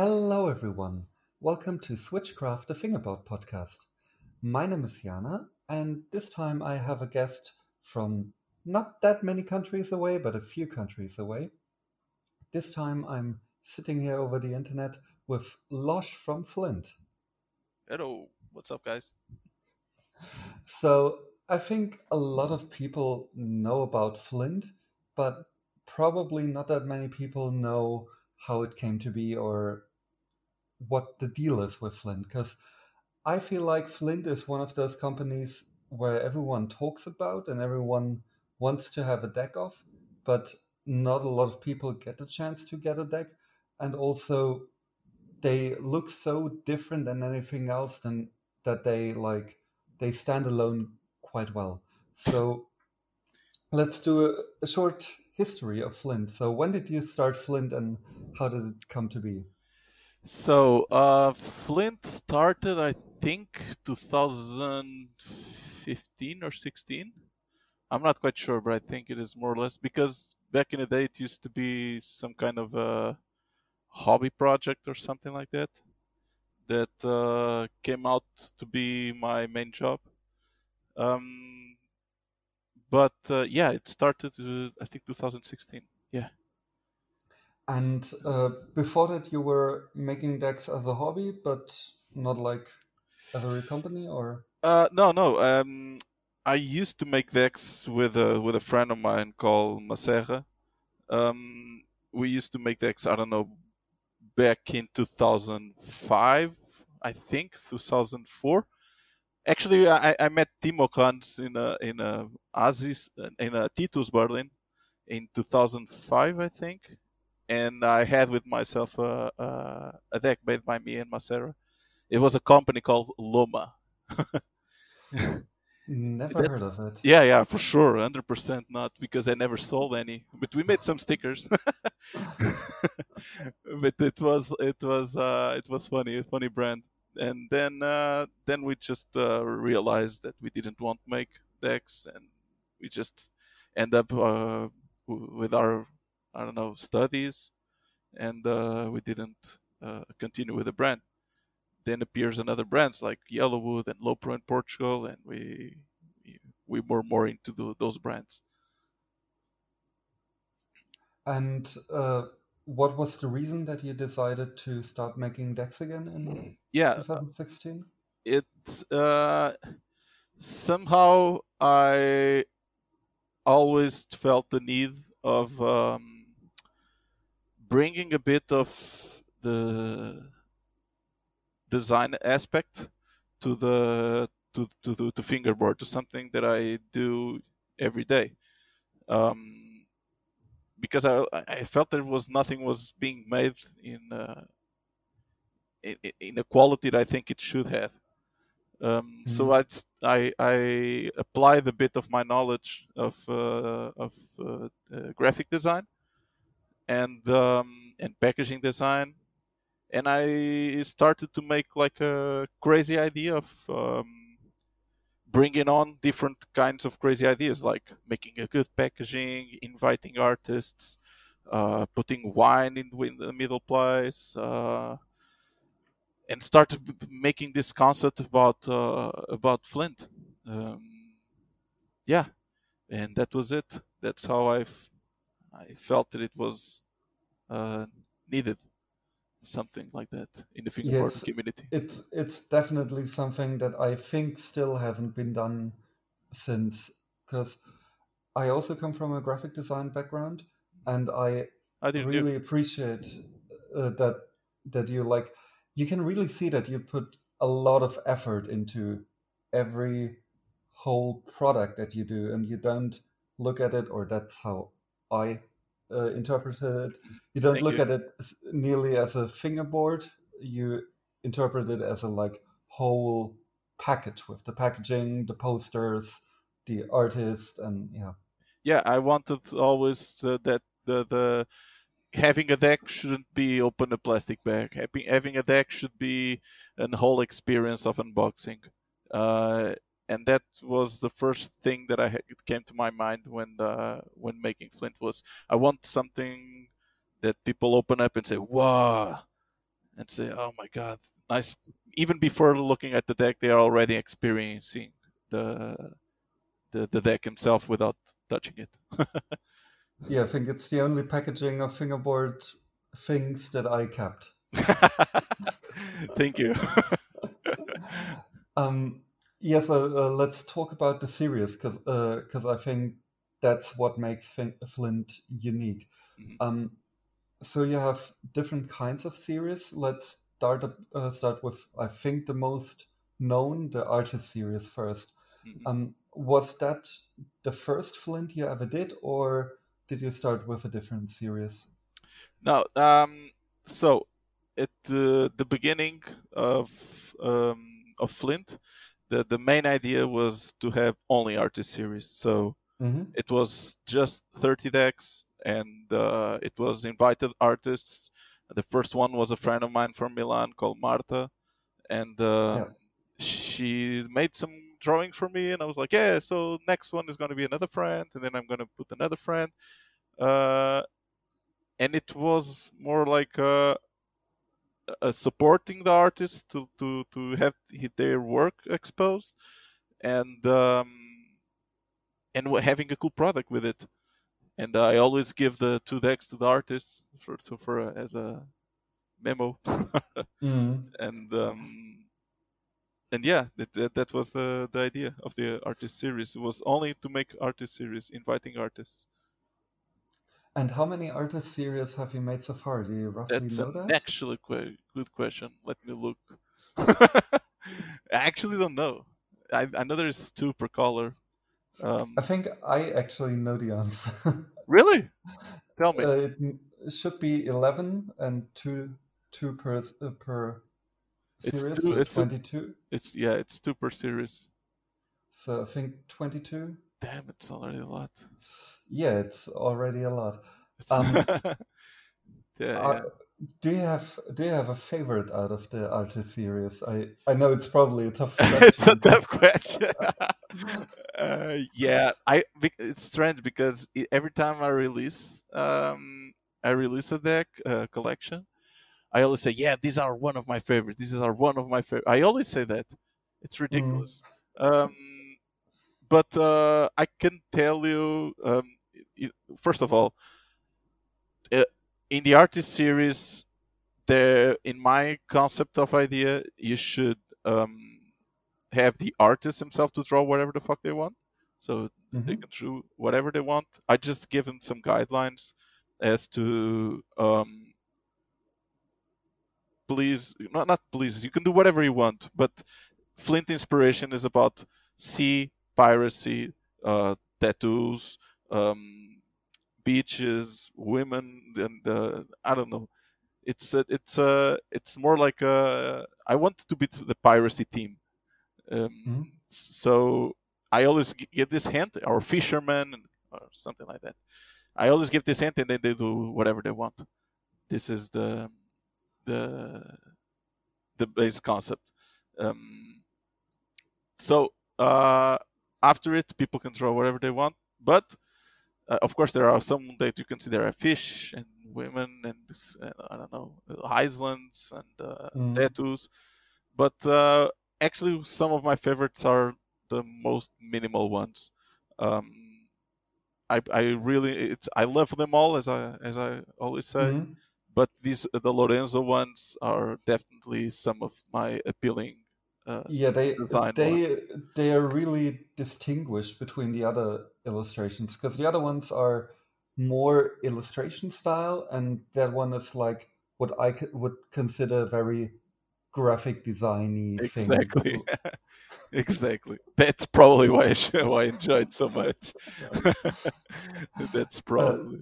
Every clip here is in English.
Hello, everyone. Welcome to Switchcraft, the Fingerboard podcast. My name is Jana, and this time I have a guest from not that many countries away, but a few countries away. This time I'm sitting here over the internet with Loz from Flint. Hello, what's up, guys? So I think a lot of people know about Flint, but probably not that many people know how it came to be or what the deal is with Flint. Because I feel like Flint is one of those companies where everyone talks about and everyone wants to have a deck of, but not a lot of people get a chance to get a deck. And also, they look so different than anything else than that they like they stand alone quite well. So let's do a, a short history of Flint. So when did you start Flint and how did it come to be? So, uh, Flint started, I think, 2015 or 16. I'm not quite sure, but I think it is more or less because back in the day it used to be some kind of a hobby project or something like that that uh, came out to be my main job. Um, but uh, yeah, it started, uh, I think, 2016. Yeah. And uh, before that, you were making decks as a hobby, but not like as a company, or? Uh, no, no. Um, I used to make decks with a with a friend of mine called Maserra. Um, we used to make decks. I don't know, back in 2005, I think 2004. Actually, I, I met Timo Kans in a in a Aziz in a Titus Berlin in 2005, I think and I had with myself a, a, a deck made by me and Maserra. It was a company called Loma. Never heard of it. Yeah, yeah, for sure, hundred percent not because I never sold any. But we made some stickers. but it was it was uh, it was funny, a funny brand. And then uh, then we just uh, realized that we didn't want to make decks, and we just end up uh, with our I don't know studies, and uh, we didn't uh, continue with the brand. Then appears another brands like Yellowwood and Lopro in Portugal, and we we were more into the, those brands. And uh, what was the reason that you decided to start making decks again in yeah 2016? It's uh, somehow I always felt the need of um, bringing a bit of the design aspect to the to to to, to fingerboard to something that I do every day. Um, because I I felt there was nothing was being made in uh, in, in a quality that I think it should have. Um, mm-hmm. So I, I I applied a bit of my knowledge of uh, of uh, graphic design and um, and packaging design, and I started to make like a crazy idea of um, bringing on different kinds of crazy ideas, like making a good packaging, inviting artists, uh, putting wine in, in, the middle place. Uh, and started making this concept about uh, about Flint. Um, yeah, and that was it. That's how I've I felt that it was uh, needed something like that in the fingerboard yes, community. It's it's definitely something that I think still hasn't been done since because I also come from a graphic design background and I, I really appreciate uh, that that you like you can really see that you put a lot of effort into every whole product that you do and you don't look at it or that's how I uh, interpreted it. You don't Thank look you. at it nearly as a fingerboard. You interpret it as a like whole package with the packaging, the posters, the artist, and yeah. Yeah, I wanted always uh, that the the having a deck shouldn't be open a plastic bag. Having having a deck should be an whole experience of unboxing. Uh, and that was the first thing that I it came to my mind when uh, when making Flint was I want something that people open up and say wow, and say, "Oh my god, nice!" Even before looking at the deck, they are already experiencing the the, the deck himself without touching it. yeah, I think it's the only packaging of fingerboard things that I kept. Thank you. um, yeah, so uh, let's talk about the series because because uh, I think that's what makes Flint unique. Mm-hmm. Um, so you have different kinds of series. Let's start uh, start with I think the most known, the Artist series 1st mm-hmm. Um, was that the first Flint you ever did, or did you start with a different series? No. Um, so at the, the beginning of um, of Flint, the the main idea was to have only artist series. So mm-hmm. it was just 30 decks, and uh, it was invited artists. The first one was a friend of mine from Milan called Marta, and uh, yeah. she made some drawings for me, and I was like, yeah. So next one is going to be another friend, and then I'm going to put another friend. Uh, and it was more like uh, uh, supporting the artists to, to, to have their work exposed and um, and having a cool product with it. And I always give the two decks to the artists for so for uh, as a memo. mm. And um, and yeah, that, that, that was the the idea of the artist series. It was only to make artist series, inviting artists. And how many artist series have you made so far? Do you roughly That's know that? actually a good question. Let me look. I actually don't know. I, I know there's two per color. Um, I think I actually know the answer. really? Tell me. Uh, it should be eleven and two two per uh, per it's series. Two, so it's twenty-two. It's yeah, it's two per series. So I think twenty-two. Damn, it's already a lot. Yeah, it's already a lot. Um, yeah, are, do you have do you have a favorite out of the artist series? I I know it's probably a tough question. it's a tough question. uh, yeah, I it's strange because every time I release um I release a deck uh, collection, I always say, yeah, these are one of my favorites. These are one of my favorite. I always say that. It's mm. ridiculous. Mm. Um, but uh, I can tell you, um, first of all, uh, in the artist series, there, in my concept of idea, you should um, have the artist himself to draw whatever the fuck they want. So mm-hmm. they can draw whatever they want. I just give them some guidelines as to um, please, not not please. You can do whatever you want, but Flint inspiration is about sea piracy, uh, tattoos, um, beaches, women, and uh, I don't know. It's a, it's a, it's more like a. I want to be the piracy team. Um, mm-hmm. So I always give this hint, or fishermen, or something like that. I always give this hint, and then they do whatever they want. This is the the the base concept. Um, so uh, after it, people can draw whatever they want. But uh, of course, there are some that you can see there are fish and women and uh, I don't know islands and uh, mm. tattoos. But uh, actually, some of my favorites are the most minimal ones. Um, I I really it's I love them all as I as I always say. Mm-hmm. But these the Lorenzo ones are definitely some of my appealing uh, yeah, they they they are really distinguished between the other illustrations because the other ones are more illustration style, and that one is like what I would consider very graphic designy thing. exactly. exactly. That's probably why I, why I enjoyed so much. That's uh, probably.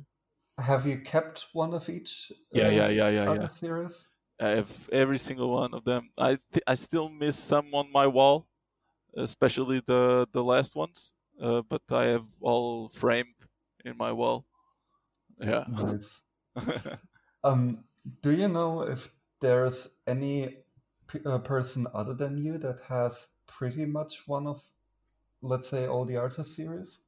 Uh, have you kept one of each? Yeah, uh, yeah, yeah, yeah, yeah. Series? I have every single one of them. I th- I still miss some on my wall, especially the the last ones. Uh, but I have all framed in my wall. Yeah. Nice. um, do you know if there's any p- uh, person other than you that has pretty much one of, let's say, all the artist series?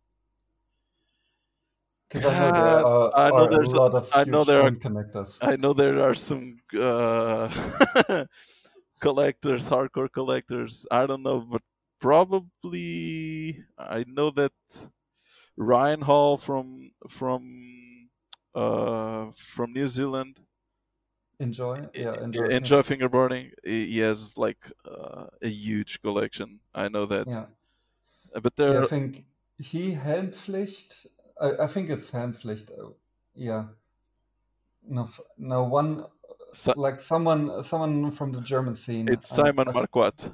Because I know there are, I know are a there's a- lot of I know there are- connectors. I know there are some uh, collectors, hardcore collectors. I don't know, but probably I know that Ryan Hall from from uh, from New Zealand Enjoy, yeah, enjoy. enjoy, fingerboarding. He has like uh, a huge collection. I know that, Yeah. but Yeah, there I think he Helmpflicht. I, I think it's Helmpflicht. uh, Yeah. No, no one like someone someone from the German scene. it's Simon Marquardt.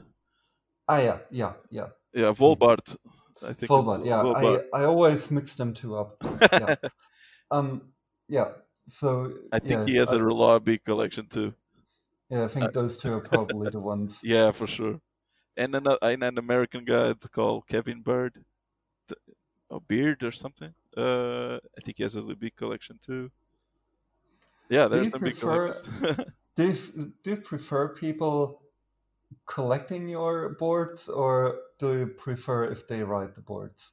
Ah, yeah, yeah, yeah. Yeah, Volbart. I think. Volbart, yeah. Volbart. I, I always mix them two up. Yeah. um, yeah. So I think yeah, he has I, a Relabi collection too. yeah, I think those two are probably the ones. Yeah, for sure. And an, an American guy called Kevin Bird, or Beard or something. Uh, I think he has a big collection too. Yeah, there's some big prefer- collectors. Do you, do you prefer people collecting your boards, or do you prefer if they ride the boards?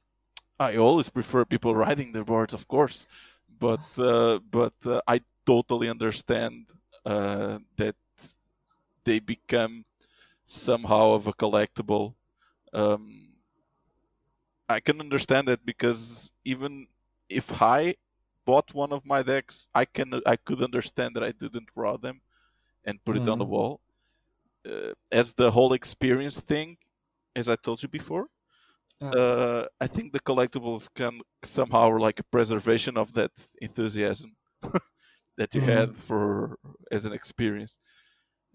I always prefer people riding their boards, of course, but uh, but uh, I totally understand uh, that they become somehow of a collectible. Um, I can understand that because even if I bought one of my decks, I can I could understand that I didn't draw them and put it on the Mhm. wall. Uh, as the whole experience thing, as I told you before, Yeah. uh, I think the collectibles can somehow like a preservation of that enthusiasm that you Mhm. had for as an experience.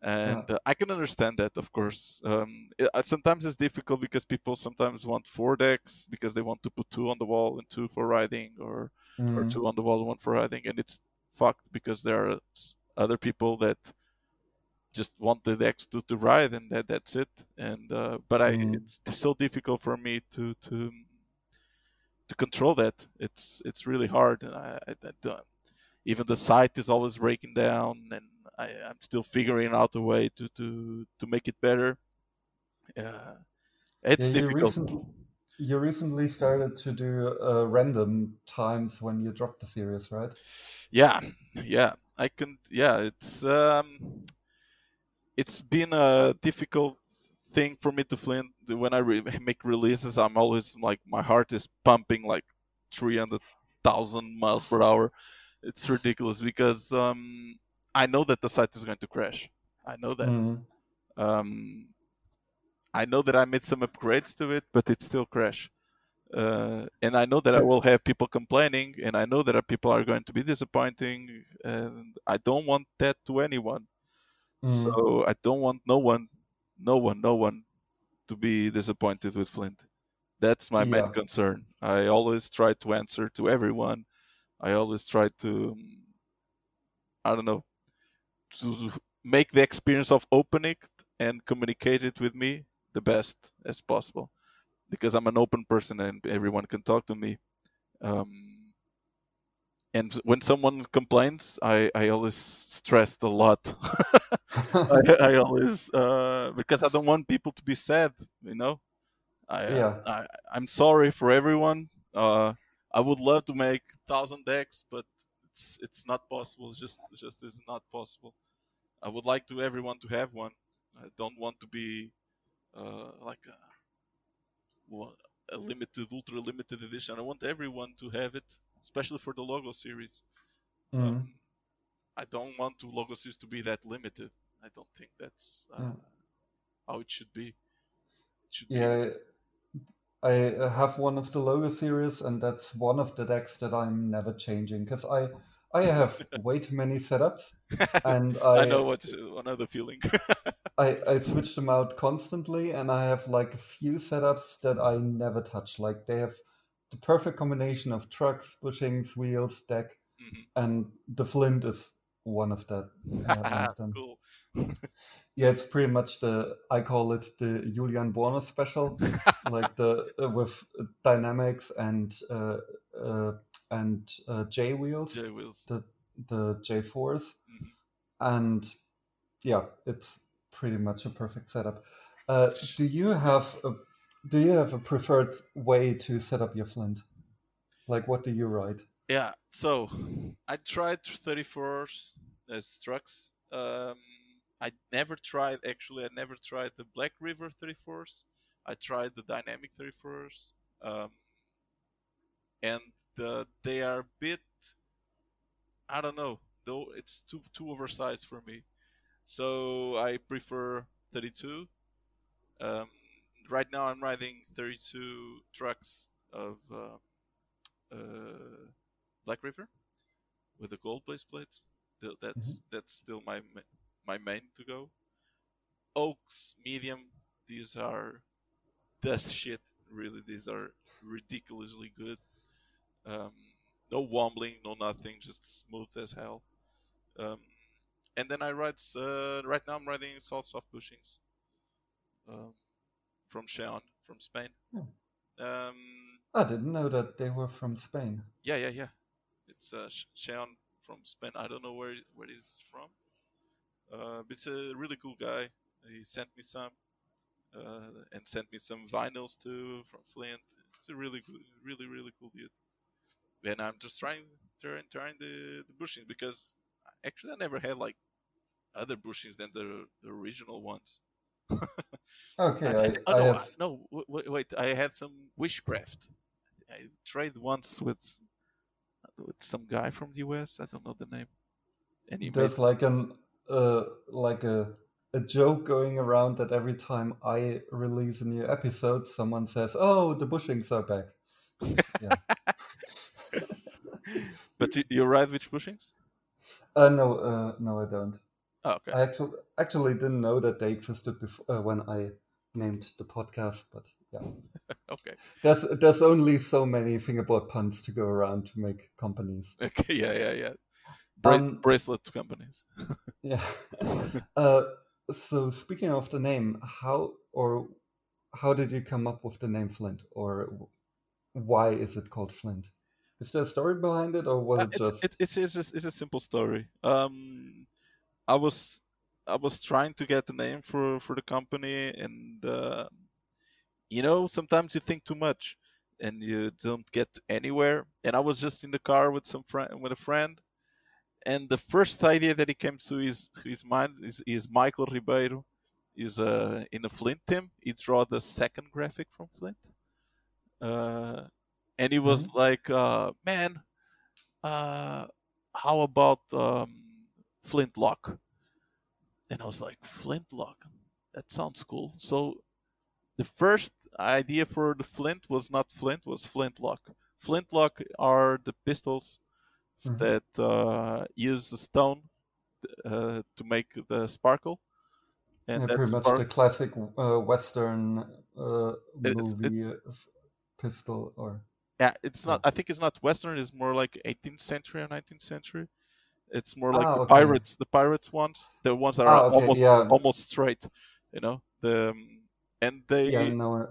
And uh, I can understand that, of course. Um, it, uh, sometimes it's difficult because people sometimes want four decks because they want to put two on the wall and two for riding, or or Mm. two on the wall and one for riding, and it's fucked because there are other people that just want the decks to, to ride and that that's it. And uh, but I Mm. it's so difficult for me to to to control that. It's it's really hard, and I, I, I don't. Even the site is always breaking down, and I, I'm still figuring out a way to to to make it better. Yeah, it's Yeah, you difficult. recently- You recently started to do uh, random times when you dropped the series, right? yeah yeah i can yeah it's um it's been a difficult thing for me to flint when i re- make releases i'm always like my heart is pumping like 300000 miles per hour it's ridiculous because um i know that the site is going to crash i know that Mm. um, I know that I made some upgrades to it, but it still crash. Uh, and I know that I will have people complaining, and I know that people are going to be disappointing, and I don't want that to anyone. Mm. So I don't want no one, no one, no one to be disappointed with Flint. That's my main concern. I always try to answer to everyone. I always try to, I don't know, to make the experience of opening it and communicate it with me the best as possible because I'm an open person and everyone can talk to me. Um, and when someone complains, I, I always stressed a lot. I, I always uh, because I don't want people to be sad. You know, I, Yeah. I I'm sorry for everyone. Uh, I would love to make thousand decks, but it's it's not possible. It's just it's just is not possible. I would like to everyone to have one. I don't want to be uh, like a, a limited, ultra limited edition. I want everyone to have it, especially for the logo series. Mm. Um, I don't want to logo series to be that limited. I don't think that's uh, Mm. how it should be. It should Yeah, I uh, have one of the logo series, and that's one of the decks that I'm never changing because I I have way too many setups, and I I know what another feeling. I, I switch them out constantly, and I have like a few setups that I never touch. Like they have the perfect combination of trucks, bushings, wheels, deck, Mhm. and the flint is one of that. uh, one of them. cool. Yeah, it's pretty much the I call it the Julian Borno special, like the uh, with dynamics and uh, uh, and uh, J wheels, J wheels. the the J 4s Mhm. and yeah, it's pretty much a perfect setup. Uh, do you have a do you have a preferred way to set up your flint? Like, what do you write? Yeah, so I tried 34s as trucks. Um, I never tried actually. I never tried the Black River 34s. I tried the Dynamic 34s, um, and the, they are a bit. I don't know. Though it's too too oversized for me, so I prefer 32. Um, right now, I'm riding 32 trucks of uh, uh, Black River with a gold base plate. That's mm-hmm. that's still my my main to go. Oaks, medium, these are death shit. Really, these are ridiculously good. Um, no wobbling, no nothing, just smooth as hell. Um, and then I write Uh, right now, I'm writing salt soft bushings um, from Cheon, from Spain. Hmm. Um, I didn't know that they were from Spain. Yeah, yeah, yeah. It's uh, from Spain. I don't know where where he's from. Uh, but it's a really cool guy. He sent me some, uh, and sent me some vinyls too from Flint. It's a really really really cool dude. And I'm just trying trying trying the the bushings because actually I never had like other bushings than the, the original ones. okay, I, I, oh, I no, have... no, wait, wait, I had some Switchcraft. I tried once with with some guy from the US. I don't know the name. And he There's made... like an uh, like a a joke going around that every time I release a new episode, someone says, "Oh, the bushings are back." but you ride which bushings? Uh, no, uh, no, I don't. Oh, okay. I actually actually didn't know that they existed before uh, when I named the podcast, but yeah. okay. There's there's only so many fingerboard puns to go around to make companies. Okay. Yeah. Yeah. Yeah. um, bracelet companies. yeah. So speaking of the name, how or how did you come up with the name Flint, or why is it called Flint? Is there a story behind it, or was uh, it it's, just? It, it's, it's, it's a simple story. Um, I was I was trying to get a name for for the company, and uh, you know sometimes you think too much and you don't get anywhere. And I was just in the car with some friend with a friend, and the first idea that he came to his his mind is, is Michael Ribeiro, is uh, in a Flint team. He draw the second graphic from Flint, uh, and he was mm-hmm. like, uh, "Man, uh, how about um, Flintlock?" and I was like, "Flint Lock, that sounds cool. So the first idea for the Flint was not Flint, was Flint Flintlock. Flintlock are the pistols mm-hmm. that uh, use the stone uh, to make the sparkle. And yeah, pretty much spark- the classic uh, Western uh, movie it, pistol, or yeah, it's not. I think it's not Western. It's more like 18th century or 19th century. It's more like ah, the okay. pirates, the pirates ones, the ones that are ah, okay, almost yeah. almost straight, you know. The um, and they yeah, no.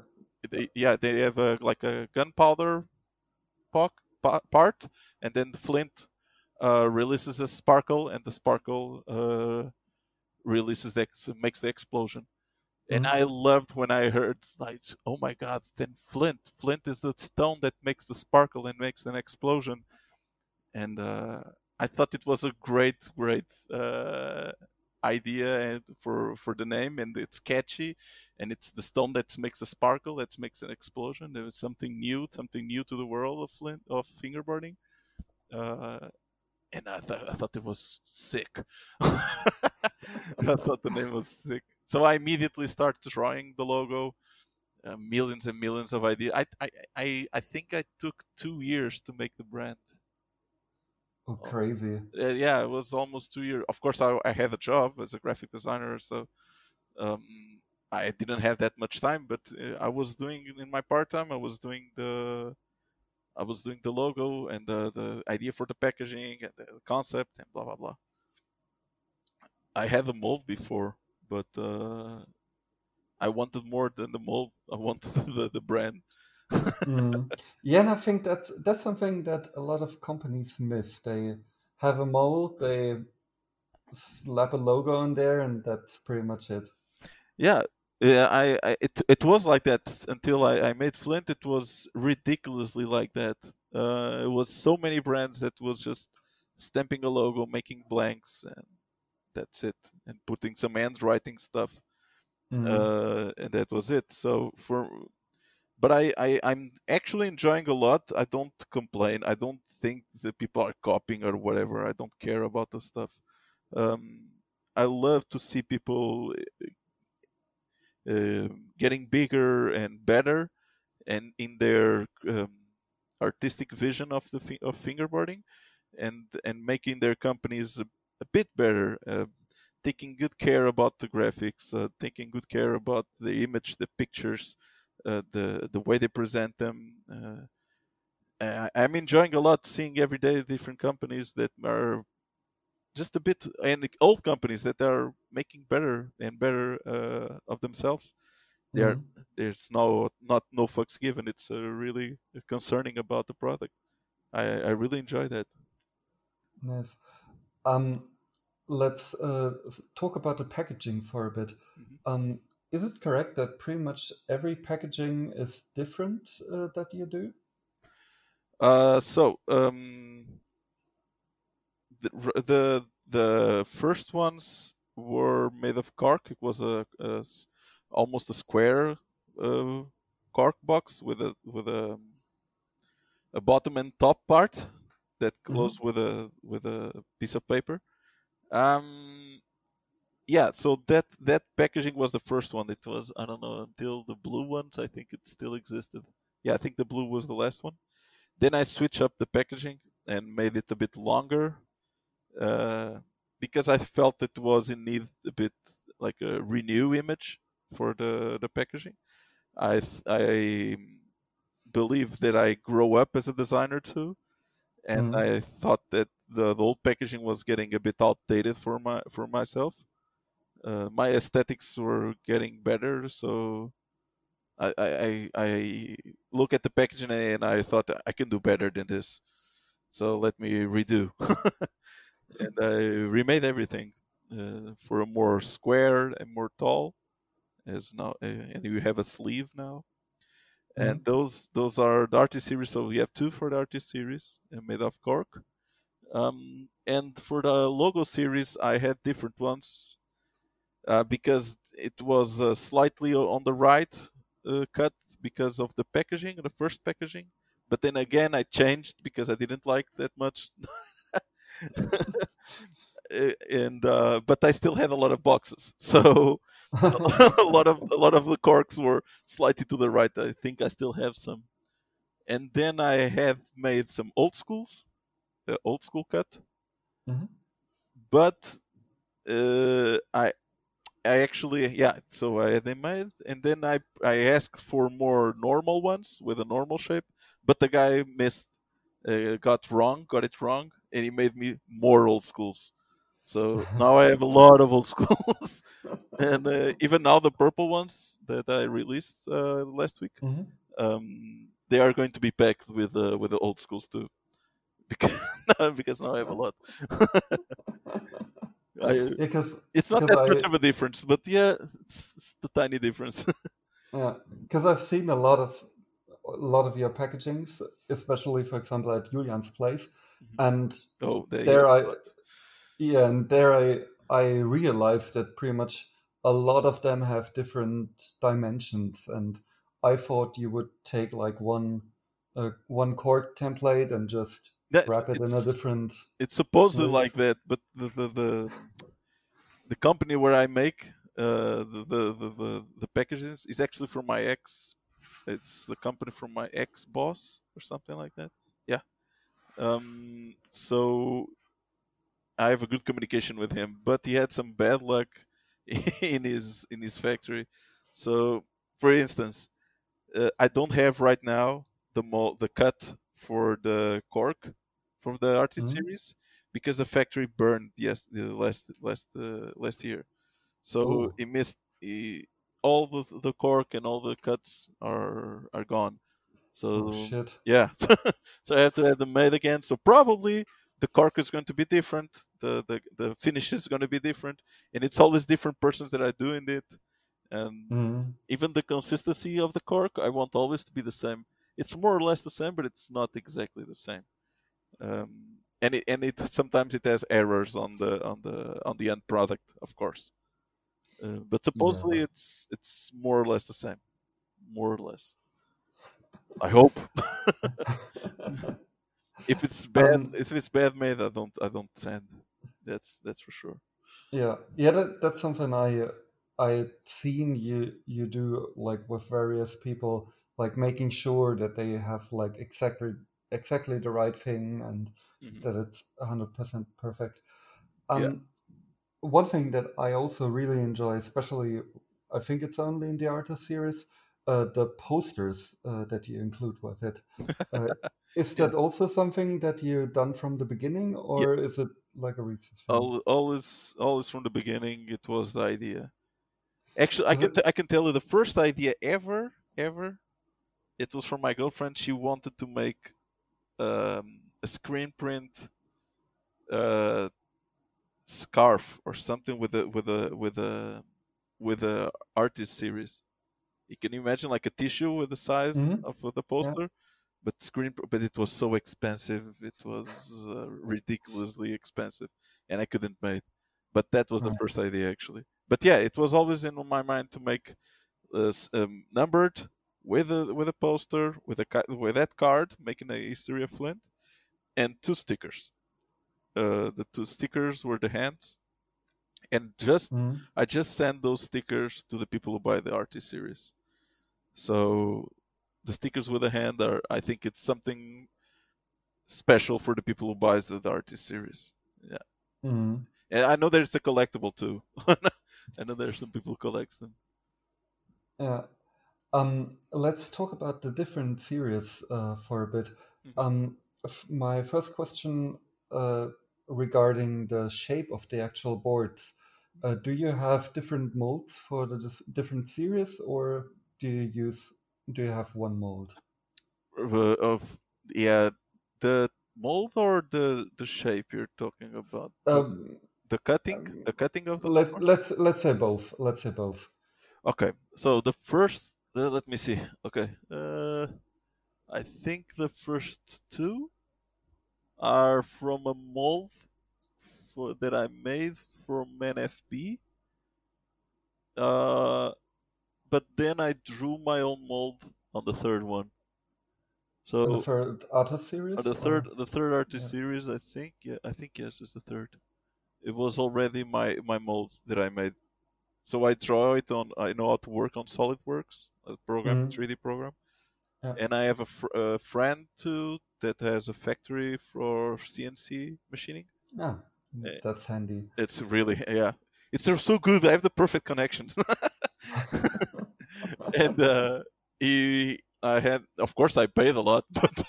they yeah they have a like a gunpowder part, and then the flint uh, releases a sparkle, and the sparkle uh, releases the makes the explosion. And I loved when I heard like, oh my god, then flint, flint is the stone that makes the sparkle and makes an explosion, and uh, I thought it was a great, great uh, idea for for the name, and it's catchy, and it's the stone that makes a sparkle, that makes an explosion. Was something new, something new to the world of flint, of fingerboarding, uh, and I thought I thought it was sick. I thought the name was sick, so I immediately started drawing the logo. Uh, millions and millions of ideas. I, I I I think I took two years to make the brand. Oh, crazy! Uh, yeah, it was almost two years. Of course, I, I had a job as a graphic designer, so um, I didn't have that much time. But uh, I was doing in my part time. I was doing the I was doing the logo and the the idea for the packaging and the concept and blah blah blah. I had the mold before, but uh, I wanted more than the mold. I wanted the, the brand mm. Yeah, and I think that's that's something that a lot of companies miss. They have a mold, they slap a logo on there, and that's pretty much it. Yeah, yeah. I, I it it was like that until I, I made Flint. It was ridiculously like that. Uh, it was so many brands that was just stamping a logo, making blanks, and that's it, and putting some handwriting stuff, Mhm. uh, and that was it. So for, but I, I I'm actually enjoying a lot. I don't complain. I don't think that people are copying or whatever. I don't care about the stuff. Um, I love to see people uh, getting bigger and better, and in their um, artistic vision of the fi- of fingerboarding, and and making their companies a, a bit better, uh, taking good care about the graphics, uh, taking good care about the image, the pictures, uh, the the way they present them. Uh, I, I'm enjoying a lot seeing every day different companies that are just a bit and old companies that are making better and better uh, of themselves. They are, Mhm. there's no not no fucks given. It's uh, really concerning about the product. I I really enjoy that. Nice. Um, let's uh, talk about the packaging for a bit. Mhm. Um, is it correct that pretty much every packaging is different uh, that you do? Uh, so um, the, the the first ones were made of cork. It was a, a almost a square uh, cork box with a with a a bottom and top part that closed with a with a piece of paper. Um, yeah, so that that packaging was the first one. It was I don't know until the blue ones. I think it still existed. Yeah, I think the blue was the last one. Then I switched up the packaging and made it a bit longer uh, because I felt it was in need a bit like a renew image for the the packaging. I I believe that I grow up as a designer too, and Mhm. I thought that the, the old packaging was getting a bit outdated for my for myself. Uh, my aesthetics were getting better, so I, I I look at the packaging and I thought I can do better than this. So let me redo, and I remade everything uh, for a more square and more tall. As now, uh, and you have a sleeve now and those those are the artist series. So we have two for the artist series uh, made of cork. Um, and for the logo series, I had different ones uh, because it was uh, slightly on the right uh, cut because of the packaging, the first packaging. But then again, I changed because I didn't like that much. Uh, and uh, but I still had a lot of boxes, so a lot of a lot of the corks were slightly to the right. I think I still have some. And then I have made some old schools, uh, old school cut. Mhm. But uh, I I actually yeah. So I they made, and then I I asked for more normal ones with a normal shape, but the guy missed, uh, got wrong, got it wrong, and he made me more old schools. So now I have a lot of old schools, and uh, even now the purple ones that I released uh, last week, Mhm. um, they are going to be packed with uh, with the old schools too, because because now I have a lot. I, Because it's not that much of a difference, but yeah, it's, it's the tiny difference. yeah, because I've seen a lot of a lot of your packagings, especially for example at Julian's place, and oh, there, There I- yeah, and there I I realized that pretty much a lot of them have different dimensions, and I thought you would take like one uh, one cork template and just That- wrap it in a it's- different. it's supposedly like that, but the the the, the company where I make uh, the, the the the the packages is actually from my ex. It's the company from my ex boss or something like that. Yeah. Um. So I have a good communication with him, but he had some bad luck in his in his factory. So, for instance, uh, I don't have right now the mo- the cut for the cork from the artist Mhm. series because the factory burned yes the last last uh, last year. So Oh. he missed he, all the the cork and all the cuts are are gone. So Oh shit! yeah, so I have to have them made again. So probably the cork is going to be different. The the the finish is going to be different, and it's always different persons that are doing it. And Mhm. even the consistency of the cork, I want always to be the same. It's more or less the same, but it's not exactly the same. Um, and it and it sometimes it has errors on the on the on the end product, of course. Uh, but supposedly Yeah. it's it's more or less the same, more or less. I hope. if it's bad, Um, if it's bad made, I don't I don't send. That's that's for sure. Yeah, yeah, that, that's something I I seen you you do like with various people, like making sure that they have like exactly exactly the right thing and Mhm. that it's hundred percent perfect. Yeah. Um, one thing that I also really enjoy, especially I think it's only in the artist series, uh, the posters uh, that you include with it. Uh, is Yeah. that also something that you done from the beginning, or is it like a recent thing? All always always from the beginning, it was the idea. Actually, I can it- t- I can tell you the first idea ever ever. It was from my girlfriend. She wanted to make um, a screen print uh, scarf or something with a with a with a with a artist series. You can imagine like a tissue with the size Mhm. of the poster, but screen but it was so expensive. It was uh, ridiculously expensive, and I couldn't make. It. But that was the Right. first idea actually. But yeah, it was always in my mind to make uh, um, numbered with a with a poster with a with that card, making a history of Flint, and two stickers. Uh, the two stickers were the hands, and just Mhm. I just send those stickers to the people who buy the RT series. So the stickers with the hand are, I think, it's something special for the people who buys the, the artist series. Mhm. And I know there's a collectible too. I know there's some people who collects them. Yeah. Um, let's talk about the different series uh, for a bit. Mhm. Um, f- my first question uh, regarding the shape of the actual boards. Uh, do you have different molds for the dis- different series, or do you use do you have one mold? Of yeah, the mold or the the shape you're talking about? The- Um, the cutting, um, the cutting of the let, board? let's let's say both. Let's say both. Okay, so the first, let me see. Okay, uh, I think the first two are from a mold for that I made from NFB. Uh, but then I drew my own mold on the third one. For the So third artist series. uh, the or- third, the third artist yeah. series, I think. Yeah, I think yes, it's the third. It was already my my mold that I made. So I draw it on. I know how to work on SolidWorks, a program, Mhm. 3D program. Yeah. And I have a, fr- a friend too that has a factory for CNC machining. Ah, Eh. that's handy. It's really yeah. It's so good. I have the perfect connections. and uh, he, I had, of course, I paid a lot, but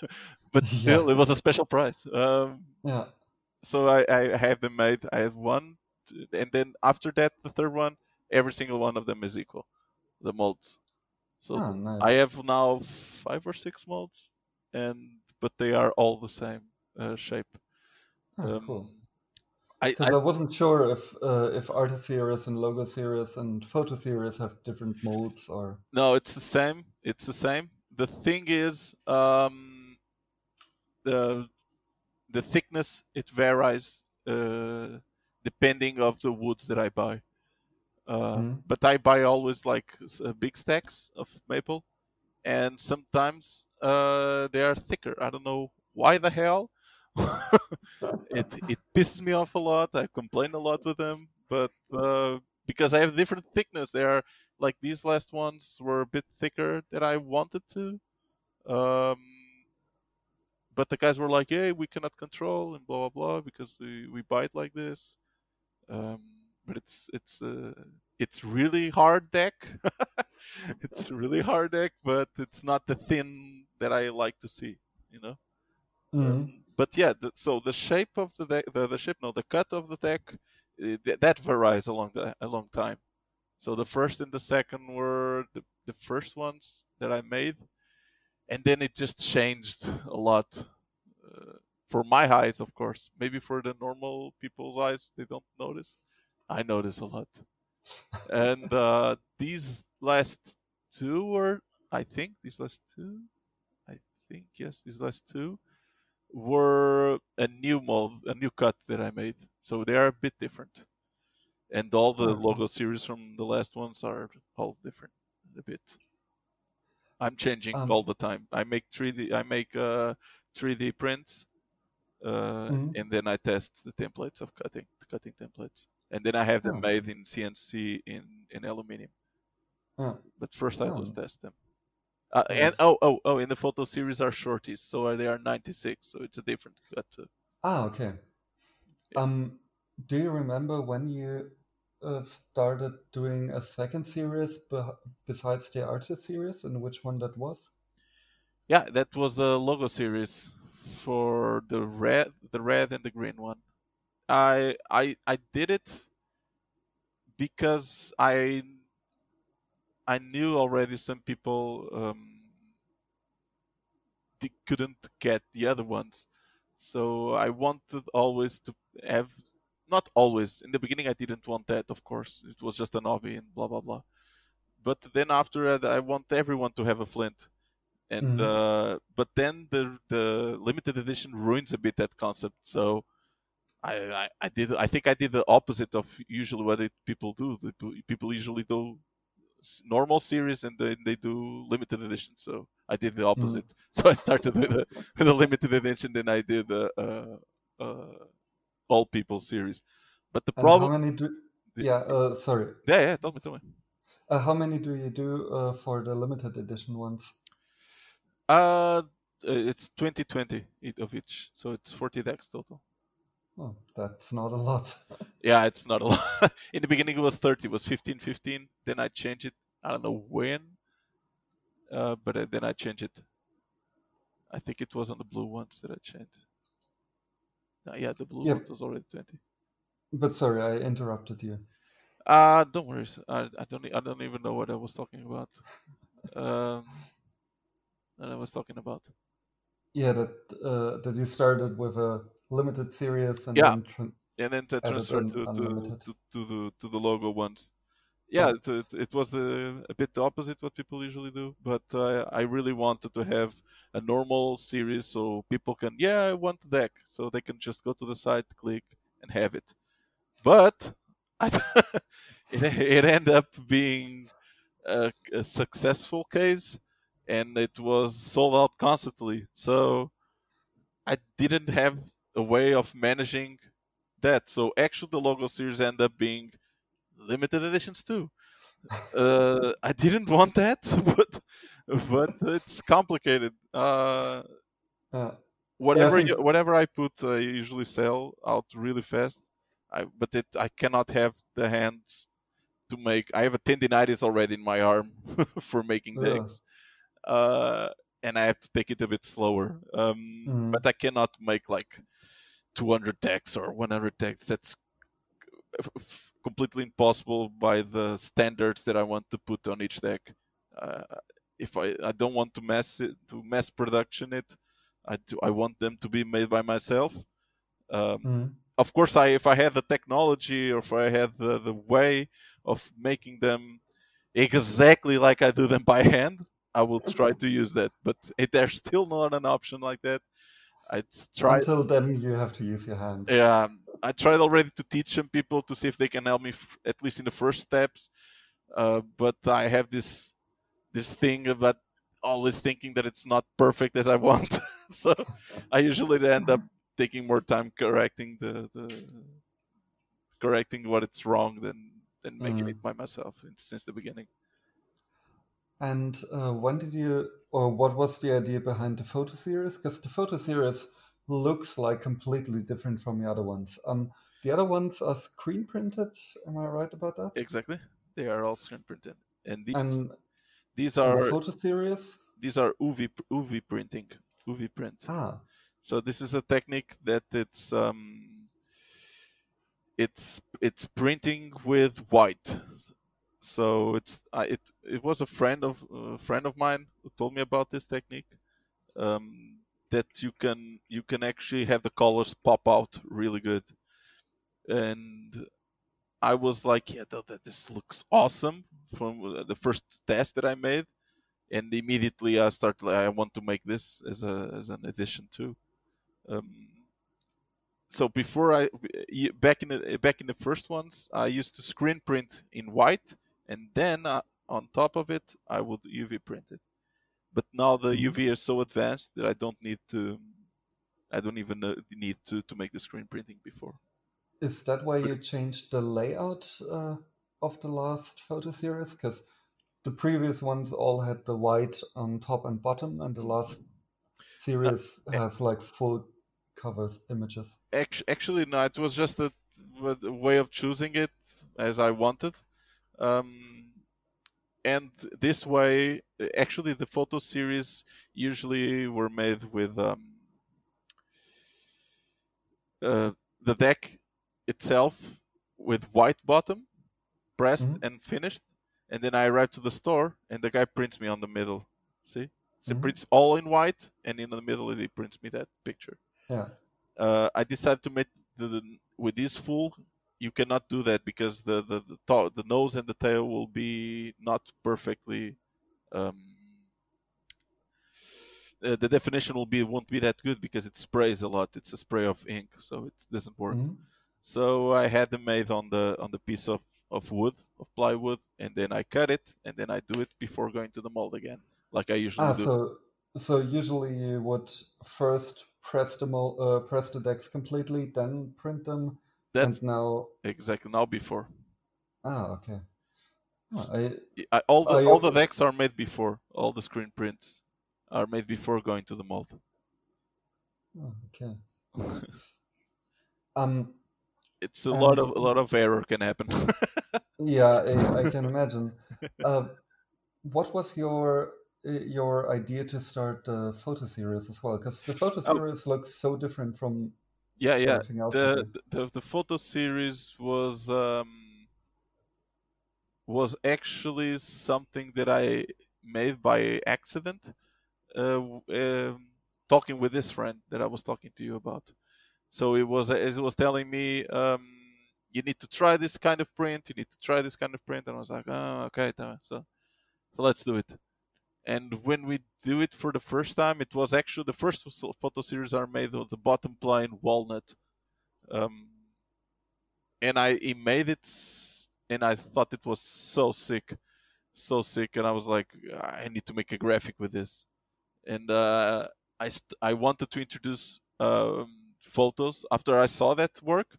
but Yeah. still, it was a special price. Um, yeah. so I, I have them made. I have one, and then after that, the third one, every single one of them is equal, the molds. So Ah, nice. I have now five or six molds, and but they are all the same uh, shape. Cool. Um, I, Because I I, wasn't sure if uh, if artist series and logo series and photo series have different molds or. no, it's the same. It's the same. The thing is, um, the the thickness it varies uh, depending of the woods that I buy. Uh, Mhm. But I buy always like uh, big stacks of maple, and sometimes uh, they are thicker. I don't know why the hell. it it pisses me off a lot. I complain a lot with them, but uh, because I have different thickness, they are like these last ones were a bit thicker than I wanted to. Um, but the guys were like, "Hey, we cannot control and blah blah blah because we, we buy it like this." Um, but it's it's uh, it's really hard deck. it's really hard deck, but it's not the thin that I like to see. You know. Mhm. Um, but yeah, the, so the shape of the deck, the, the shape, no, the cut of the deck, uh, th- that varies along the a long time. So the first and the second were the, the first ones that I made, and then it just changed a lot. Uh, for my eyes, of course. Maybe for the normal people's eyes, they don't notice. I notice a lot. and uh, these last two were, I think, these last two, I think yes, these last two were a new mold, a new cut that I made. So they are a bit different, and all the Hmm. logo series from the last ones are all different a bit. I'm changing Um, all the time. I make 3D. I make uh, 3D prints, uh, Mhm. and then I test the templates of cutting, the cutting templates, and then I have them Oh. made in CNC in in aluminium. But first, I always Oh. test them. Uh, and oh oh oh, in the photo series are shorties, so they are 96, so it's a different cut too. ah, okay. Yeah. Um, do you remember when you uh, started doing a second series beh besides the artist series, and which one that was? Yeah, that was the logo series for the red, the red and the green one. I I I did it because I I knew already some people um, they couldn't get the other ones, so I wanted always to have not always in the beginning I didn't want that of course it was just an hobby and blah blah blah, but then after that I want everyone to have a flint and Mhm. uh, but then the the limited edition ruins a bit that concept. So I, I, I did I think I did the opposite of usually what it, people do. The People usually do normal series and then they do limited edition. So I did the opposite. So I started with a with a limited edition, then I did a, uh uh all people series. But the And problem, how many do? the- Yeah, uh, sorry. yeah, yeah, tell me, tell me. Uh, how many do you do uh, for the limited edition ones? Uh, it's 2020 each of each, so it's 40 decks total. Oh, that's not a lot. Yeah, it's not a lot. In the beginning, it was 30, it was 15, 15. Then I changed it. I don't know when, uh, but uh, then I changed it. I think it was on the blue ones that I changed. Uh, yeah, the blue Yeah. one was already 20. But sorry, I interrupted you. Uh, don't worry. I, I don't. I don't even know what I was talking about. Um, that I was talking about. Yeah, that uh, that you started with a limited series and Yeah. then tran and then to transfer to, to, to, to the to the logo ones. Yeah, it, it, it was the, a bit the opposite what people usually do, but uh, I really wanted to have a normal series so people can yeah I want the deck so they can just go to the site, click and have it. But I, it it ended up being a, a successful case, and it was sold out constantly. So I didn't have a way of managing that. So actually, the logo series end up being limited editions too. Uh, I didn't want that, but but it's complicated. Uh, uh, whatever think- you, whatever I put, I usually sell out really fast. I but it I cannot have the hands to make. I have a tendinitis already in my arm for making decks, uh, and I have to take it a bit slower. Um, Mhm. But I cannot make like 200 decks or 100 decks. That's f- f- completely impossible by the standards that I want to put on each deck. Uh, if I, I don't want to mass it, to mass production it, I do, I want them to be made by myself. Um, mhm. of course, I if I had the technology or if I had the, the way of making them exactly like I do them by hand, I will try to use that. But it, there's still not an option like that. I tried. Until then, you have to use your hands. Yeah, I tried already to teach some people to see if they can help me f- at least in the first steps. Uh, but I have this this thing about always thinking that it's not perfect as I want. so I usually end up taking more time correcting the, the correcting what it's wrong than than making Mm. it by myself since the beginning. And uh, when did you, or what was the idea behind the photo series? Because the photo series looks like completely different from the other ones. Um, the other ones are screen printed. Am I right about that? Exactly, they are all screen printed, and these And, these and the are photo series. these are UV UV printing, UV print. Ah, So this is a technique that it's um, it's it's printing with white. So it's I it it was a friend of friend of mine who told me about this technique. Um, that you can you can actually have the colors pop out really good, and I was like, yeah, th- th- this looks awesome from the first test that I made. and immediately I started. Like, I want to make this as a as an addition too. Um, so before I back in the back in the first ones, I used to screen print in white, and then uh, on top of it, I would UV print it. But now the Mhm. UV is so advanced that I don't need to. I don't even uh, need to to make the screen printing before. Is that why you changed the layout uh, of the last photo series? Because the previous ones all had the white on top and bottom, and the last series eh. has like full covers images. Actually, no. It was just a, a way of choosing it as I wanted. Um, and this way, actually, the photo series usually were made with um, uh, the deck itself with white bottom, pressed Mhm. and finished, and then I arrive to the store and the guy prints me on the middle. See, so Mhm. prints all in white, and in the middle he prints me that picture. Yeah. Uh, I decided to make the, the with this full. You cannot do that because the the the, to- the nose and the tail will be not perfectly. Um, uh, the definition will be won't be that good because it sprays a lot. It's a spray of ink, so it doesn't work. Mhm. So I had them made on the on the piece of, of wood of plywood, and then I cut it, and then I do it before going to the mold again, like I usually Ah, do. so so usually you would first press the mold, uh, press the decks completely, then print them, That's and now exactly now before. ah okay. Oh, I I, all the I- all the decks are made before. All the screen prints are made before going to the mold. oh, okay. Um, It's a lot of a lot of error can happen. yeah, I, I can imagine. Uh, what was your uh, your idea to start the photo series as well? Because the photo Oh. series looks so different from yeah, yeah. everything else. you The, the the photo series was um, was actually something that I made by accident. Uh, um, talking with this friend that I was talking to you about. So it was as it was telling me, um, you need to try this kind of print. You need to try this kind of print, and I was like, oh, okay, so so let's do it. And when we do it for the first time, it was actually the first photo series are made of the bottom plain walnut, um, and I he made it, and I thought it was so sick, so sick, and I was like, I need to make a graphic with this, and uh, I st- I wanted to introduce um, photos after I saw that work.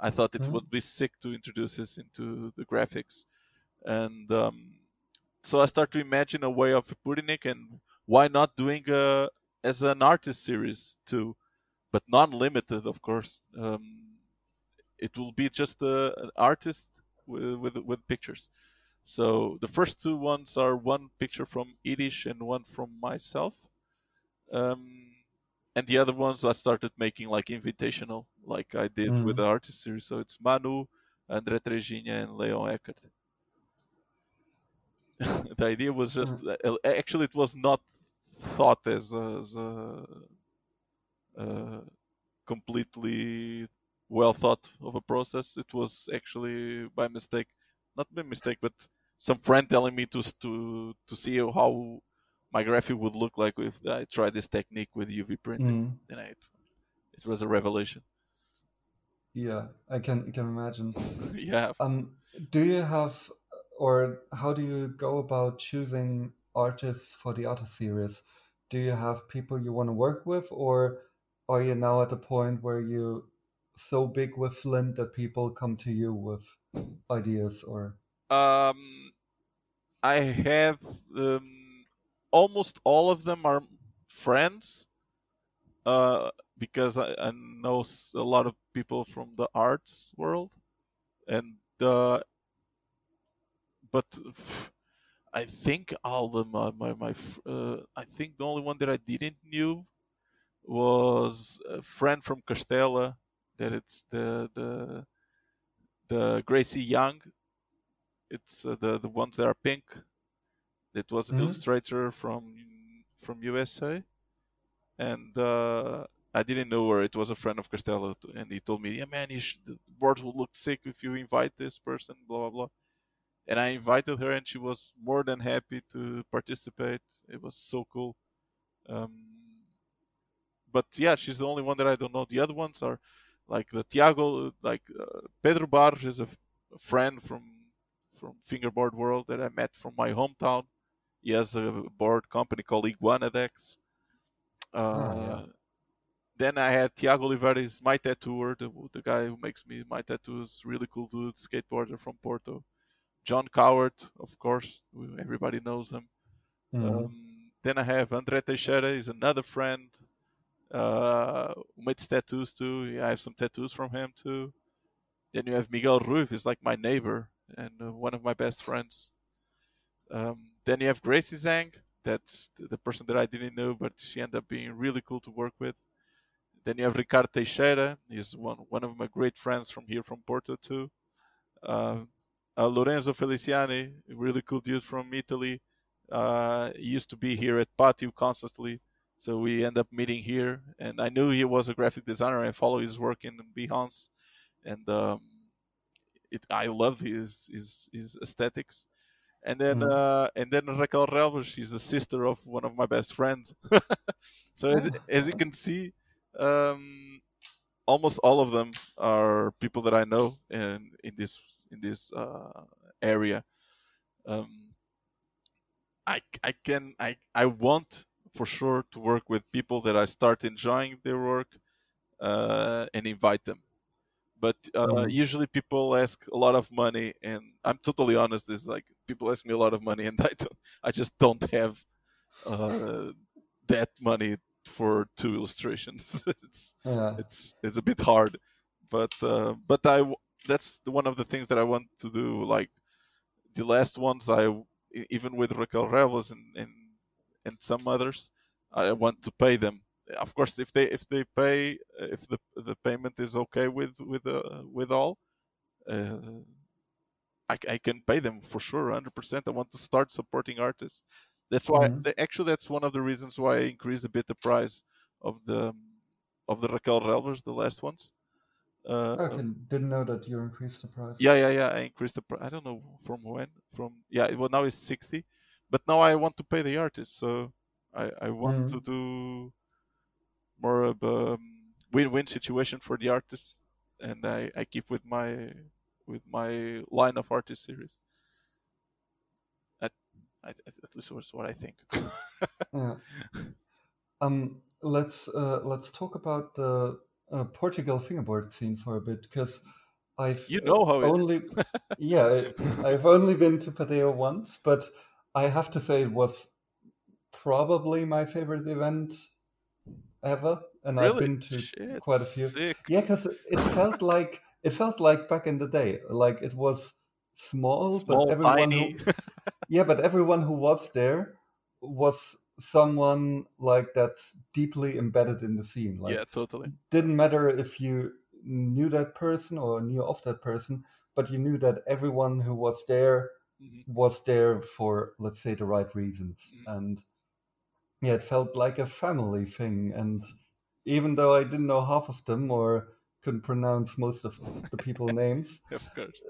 I thought it Mhm. would be sick to introduce this into the graphics, and um, so I start to imagine a way of putting it, and why not doing a as an artist series too, but non-limited, of course. Um, it will be just a, an artist with, with with pictures. So the first two ones are one picture from Yiddish and one from myself, um, and the other ones I started making like invitational, like I did with Mm. the artist series. So it's Manu, André Trejinha, and Leon Eckert. the idea was just uh, actually it was not thought as a, as a uh, completely well thought of a process. It was actually by mistake, not by mistake, but some friend telling me to to to see how my graphic would look like if I tried this technique with UV printing, Mm. and I, it was a revelation. Yeah, I can can imagine. yeah, Um, do you have, or how do you go about choosing artists for the artist series? Do you have people you want to work with, or are you now at the point where you so big with Flint that people come to you with ideas? Or um, I have um, almost all of them are friends uh, because I, I know a lot of people from the arts world, and uh, but I think all of my my, my uh, I think the only one that I didn't knew was a friend from Castella that it's the the the Gracie Zhang. It's uh, the the ones that are pink. It was an Mhm. illustrator from from USA, and uh, I didn't know her. It was a friend of Costello, and he told me, "Yeah, man, you should, the boards will look sick if you invite this person." Blah blah blah. And I invited her, and she was more than happy to participate. It was so cool. Um, but yeah, she's the only one that I don't know. The other ones are like the Tiago, like uh, Pedro Barros is a, f- a friend from from fingerboard world that I met from my hometown. He has a board company called Iguanadex. Uh, Oh, yeah. Then I had Tiago Oliveira, my tattooer, the, the guy who makes me my tattoos, really cool dude, skateboarder from Porto. John Coward, of course, everybody knows him. Mhm. Um, then I have Andre Teixeira, is another friend uh, makes tattoos too. I have some tattoos from him too. Then you have Miguel Ruiz, is like my neighbor and uh, one of my best friends. Um, then you have Gracie Zhang, that's the person that I didn't know, but she ended up being really cool to work with. Then you have Ricardo Teixeira, he's one one of my great friends from here from Porto too. Uh, uh, Lorenzo Feliciani, really cool dude from Italy. Uh, he used to be here at Patio constantly, so we end up meeting here. And I knew he was a graphic designer. I follow his work in Behance, and um, it I loved his his, his aesthetics. And then Mhm. uh, and then Raquel Relvas, she's the sister of one of my best friends. so as Oh. as you can see, um, almost all of them are people that I know in in this in this uh, area. Um, I I can I I want for sure to work with people that I start enjoying their work uh, and invite them. But uh, Mhm. usually people ask a lot of money, and I'm totally honest. Is like people ask me a lot of money, and I don't, I just don't have uh, that money for two illustrations. it's Yeah. it's it's a bit hard, but uh, but I that's one of the things that I want to do. Like the last ones, I even with Raquel Relvas and, and and some others, I want to pay them. Of course, if they if they pay, if the the payment is okay with with uh, with all, uh, I, I can pay them for sure, hundred percent. I want to start supporting artists. That's why, Mhm. the, actually, that's one of the reasons why I increased a bit the price of the of the Raquel Relvas, the last ones. Uh, Okay, didn't know that you increased the price. yeah, yeah, yeah. I increased the price. I don't know from when. From yeah, well now it's sixty, but now I want to pay the artist, so I I want Mhm. to do more of a um, win-win situation for the artist, and I I keep with my with my line of artist series. At, at least what I think. Yeah. Um, let's uh, let's talk about the uh, Portugal fingerboard scene for a bit because I've You know how it is. only yeah I- I've only been to Patio once, but I have to say it was probably my favorite event ever, and I've been to Shit, quite a few. Sick. Yeah, because it felt like it felt like back in the day, like it was small, Small, but everyone who yeah, but everyone who was there was someone like that's deeply embedded in the scene. Like yeah, totally. didn't matter if you knew that person or knew of that person, but you knew that everyone who was there Mhm. was there for let's say the right reasons. Mhm. And yeah, it felt like a family thing. And even though I didn't know half of them or couldn't pronounce most of the people names, Of course.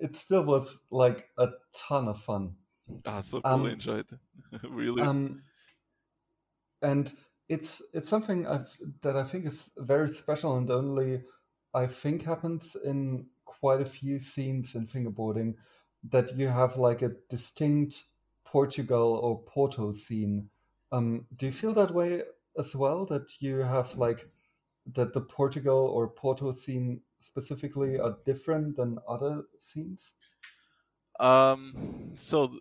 it still was like a ton of fun. Ah, so cool. Um, enjoyed it. really. Um, and it's it's something I've, that I think is very special and only I think happens in quite a few scenes in fingerboarding that you have like a distinct Portugal or Porto scene. Um, do you feel that way as well? That you have like that the Portugal or Porto scene specifically are different than other scenes? Um, so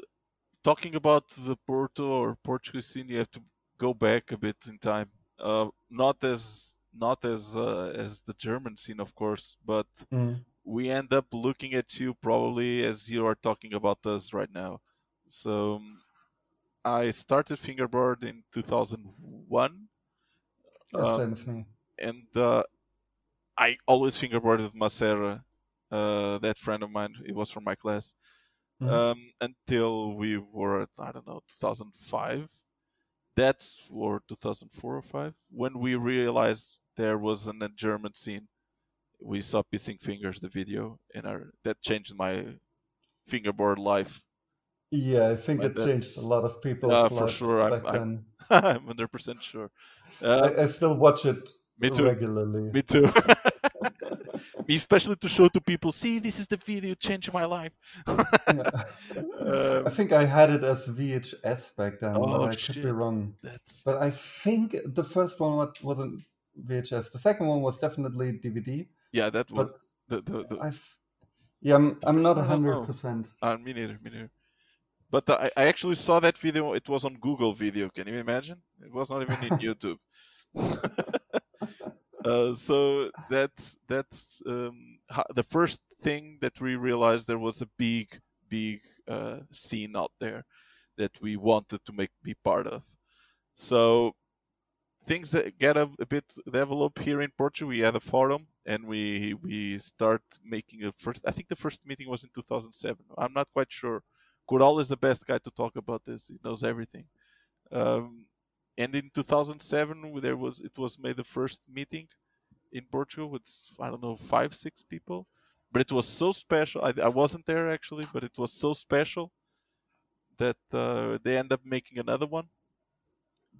talking about the Porto or Portuguese scene, you have to go back a bit in time. Uh, not as not as uh, as the German scene, of course, but Mm. we end up looking at you probably as you are talking about us right now. So um, I started fingerboard in 2001, Yeah, Um, same as me. and uh, I always fingerboarded Macera, uh, that friend of mine. He was from my class. Mhm. um, until we were at I don't know 2005. That's or 2004 or five when we realized there was an, a German scene. We saw Pissing Fingers, the video, and our, that changed my fingerboard life. Yeah, I think But it changed a lot of people's Uh, for lives sure, I'm- back I'm- then. I'm hundred percent sure. Uh, I, I still watch it me too. regularly. Me too. Especially to show to people, see, this is the video changed my life. Yeah. Um, I think I had it as VHS back then, Oh, but I could be wrong. That's But I think the first one wa- wasn't VHS. The second one was definitely DVD. yeah, that was But the the, the I've yeah, I'm, I'm not I don't hundred know. percent. uh, me neither, me neither. But uh, I, I actually saw that video. It was on Google Video. Can you imagine? It was not even in YouTube. uh, so that's that's um, the first thing that we realized there was a big, big uh, scene out there that we wanted to make be part of. So things that get a, a bit developed here in Portugal. We had a forum and we we start making a first. I think the first meeting was in 2007. I'm not quite sure. Coral is the best guy to talk about this. He knows everything. Um, and in 2007, there was it was made the first meeting in Portugal with I don't know five six people, but it was so special. I, I wasn't there actually, but it was so special that uh, they end up making another one.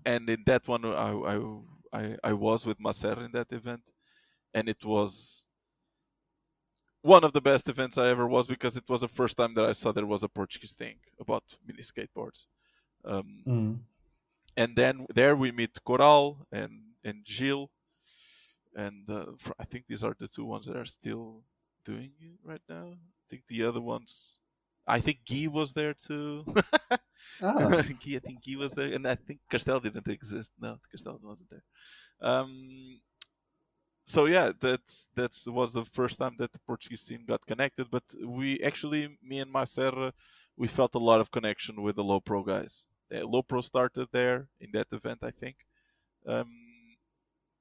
And in that one, I I I, I was with Macer in that event, and it was one of the best events I ever was because it was the first time that I saw there was a Portuguese thing about mini skateboards. Um, Mm. And then there we meet Coral and and Gilles, and uh, I think these are the two ones that are still doing it right now. I think the other ones, I think Guy was there too. Ah, Guy, I think Guy was there, and I think Castel didn't exist. No, Castel wasn't there. Um, so yeah, that's that's was the first time that the Portuguese scene got connected. But we actually, me and Macer, we felt a lot of connection with the low pro guys. Uh, low pro started there in that event, I think, um,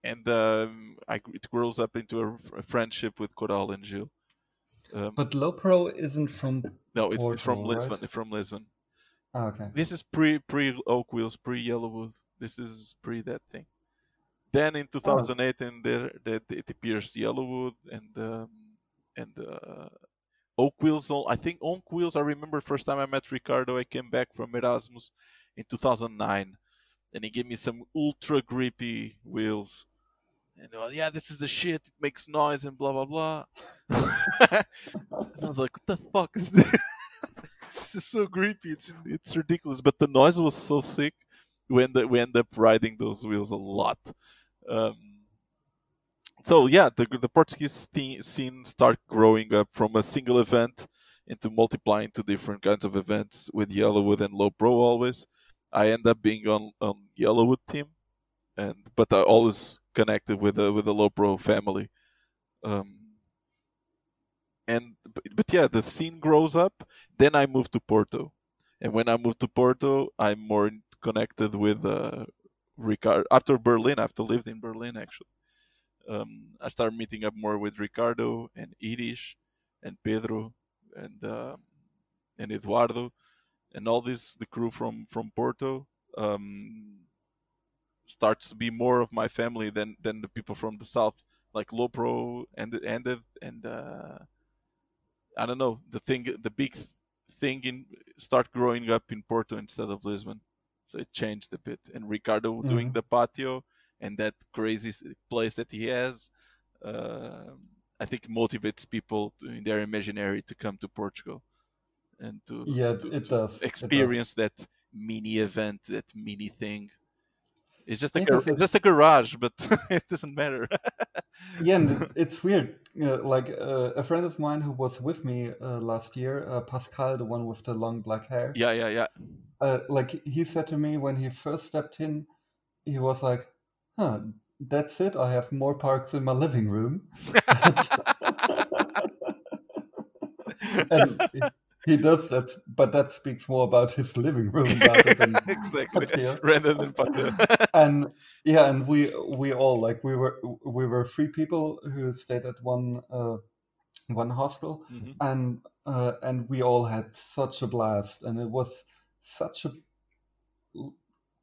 and um, I, it grows up into a, a friendship with Coral and Gilles. Um, but Low Pro isn't from. no, it's, it's from Lisbon. right? From Lisbon. Ah, okay. This is pre pre Oak Wheels, pre Yellowwood. This is pre that thing. Then in 2008, and there that it appears Yellowwood and um, and uh, Oak Wheels. I think Oak Wheels. I remember first time I met Ricardo. I came back from Erasmus in 2009, and he gave me some ultra grippy wheels. And uh, yeah, this is the shit. It makes noise and blah blah blah. and I was like, what the fuck is this? this is so creepy. It's, it's ridiculous. But the noise was so sick. We end up, we end up riding those wheels a lot. Um, so yeah, the the Portuguese scene start growing up from a single event into multiplying to different kinds of events with Yellowwood and Low Pro always. I end up being on on Yellowwood team, and but I always connected with the with the Low Pro family. Um, and but, but yeah, the scene grows up. Then I moved to Porto, and when I moved to Porto, I'm more connected with uh, Ricardo. After Berlin, after lived in Berlin actually, um, I started meeting up more with Ricardo and Irish and Pedro and um, and Eduardo and all this the crew from from Porto. Um, starts to be more of my family than than the people from the south like Lopro ended ended and uh, I don't know the thing the big thing in start growing up in Porto instead of Lisbon so it changed a bit and Ricardo doing Mhm. the patio and that crazy place that he has uh, I think motivates people to, in their imaginary to come to Portugal and to, Yeah, to, it to does, it does. experience that mini event that mini thing it's just a gar- it's just a garage, but it doesn't matter. Yeah, and it's weird. Like uh, a friend of mine who was with me uh, last year, uh, Pascal, the one with the long black hair. yeah, yeah, yeah. Uh, like he said to me when he first stepped in, he was like, "Huh, that's it. I have more parks in my living room." and he- does that, but that speaks more about his living room rather than exactly. Rather than and yeah, and we we all like we were we were three people who stayed at one uh, one hostel, Mhm. and uh, and we all had such a blast, and it was such a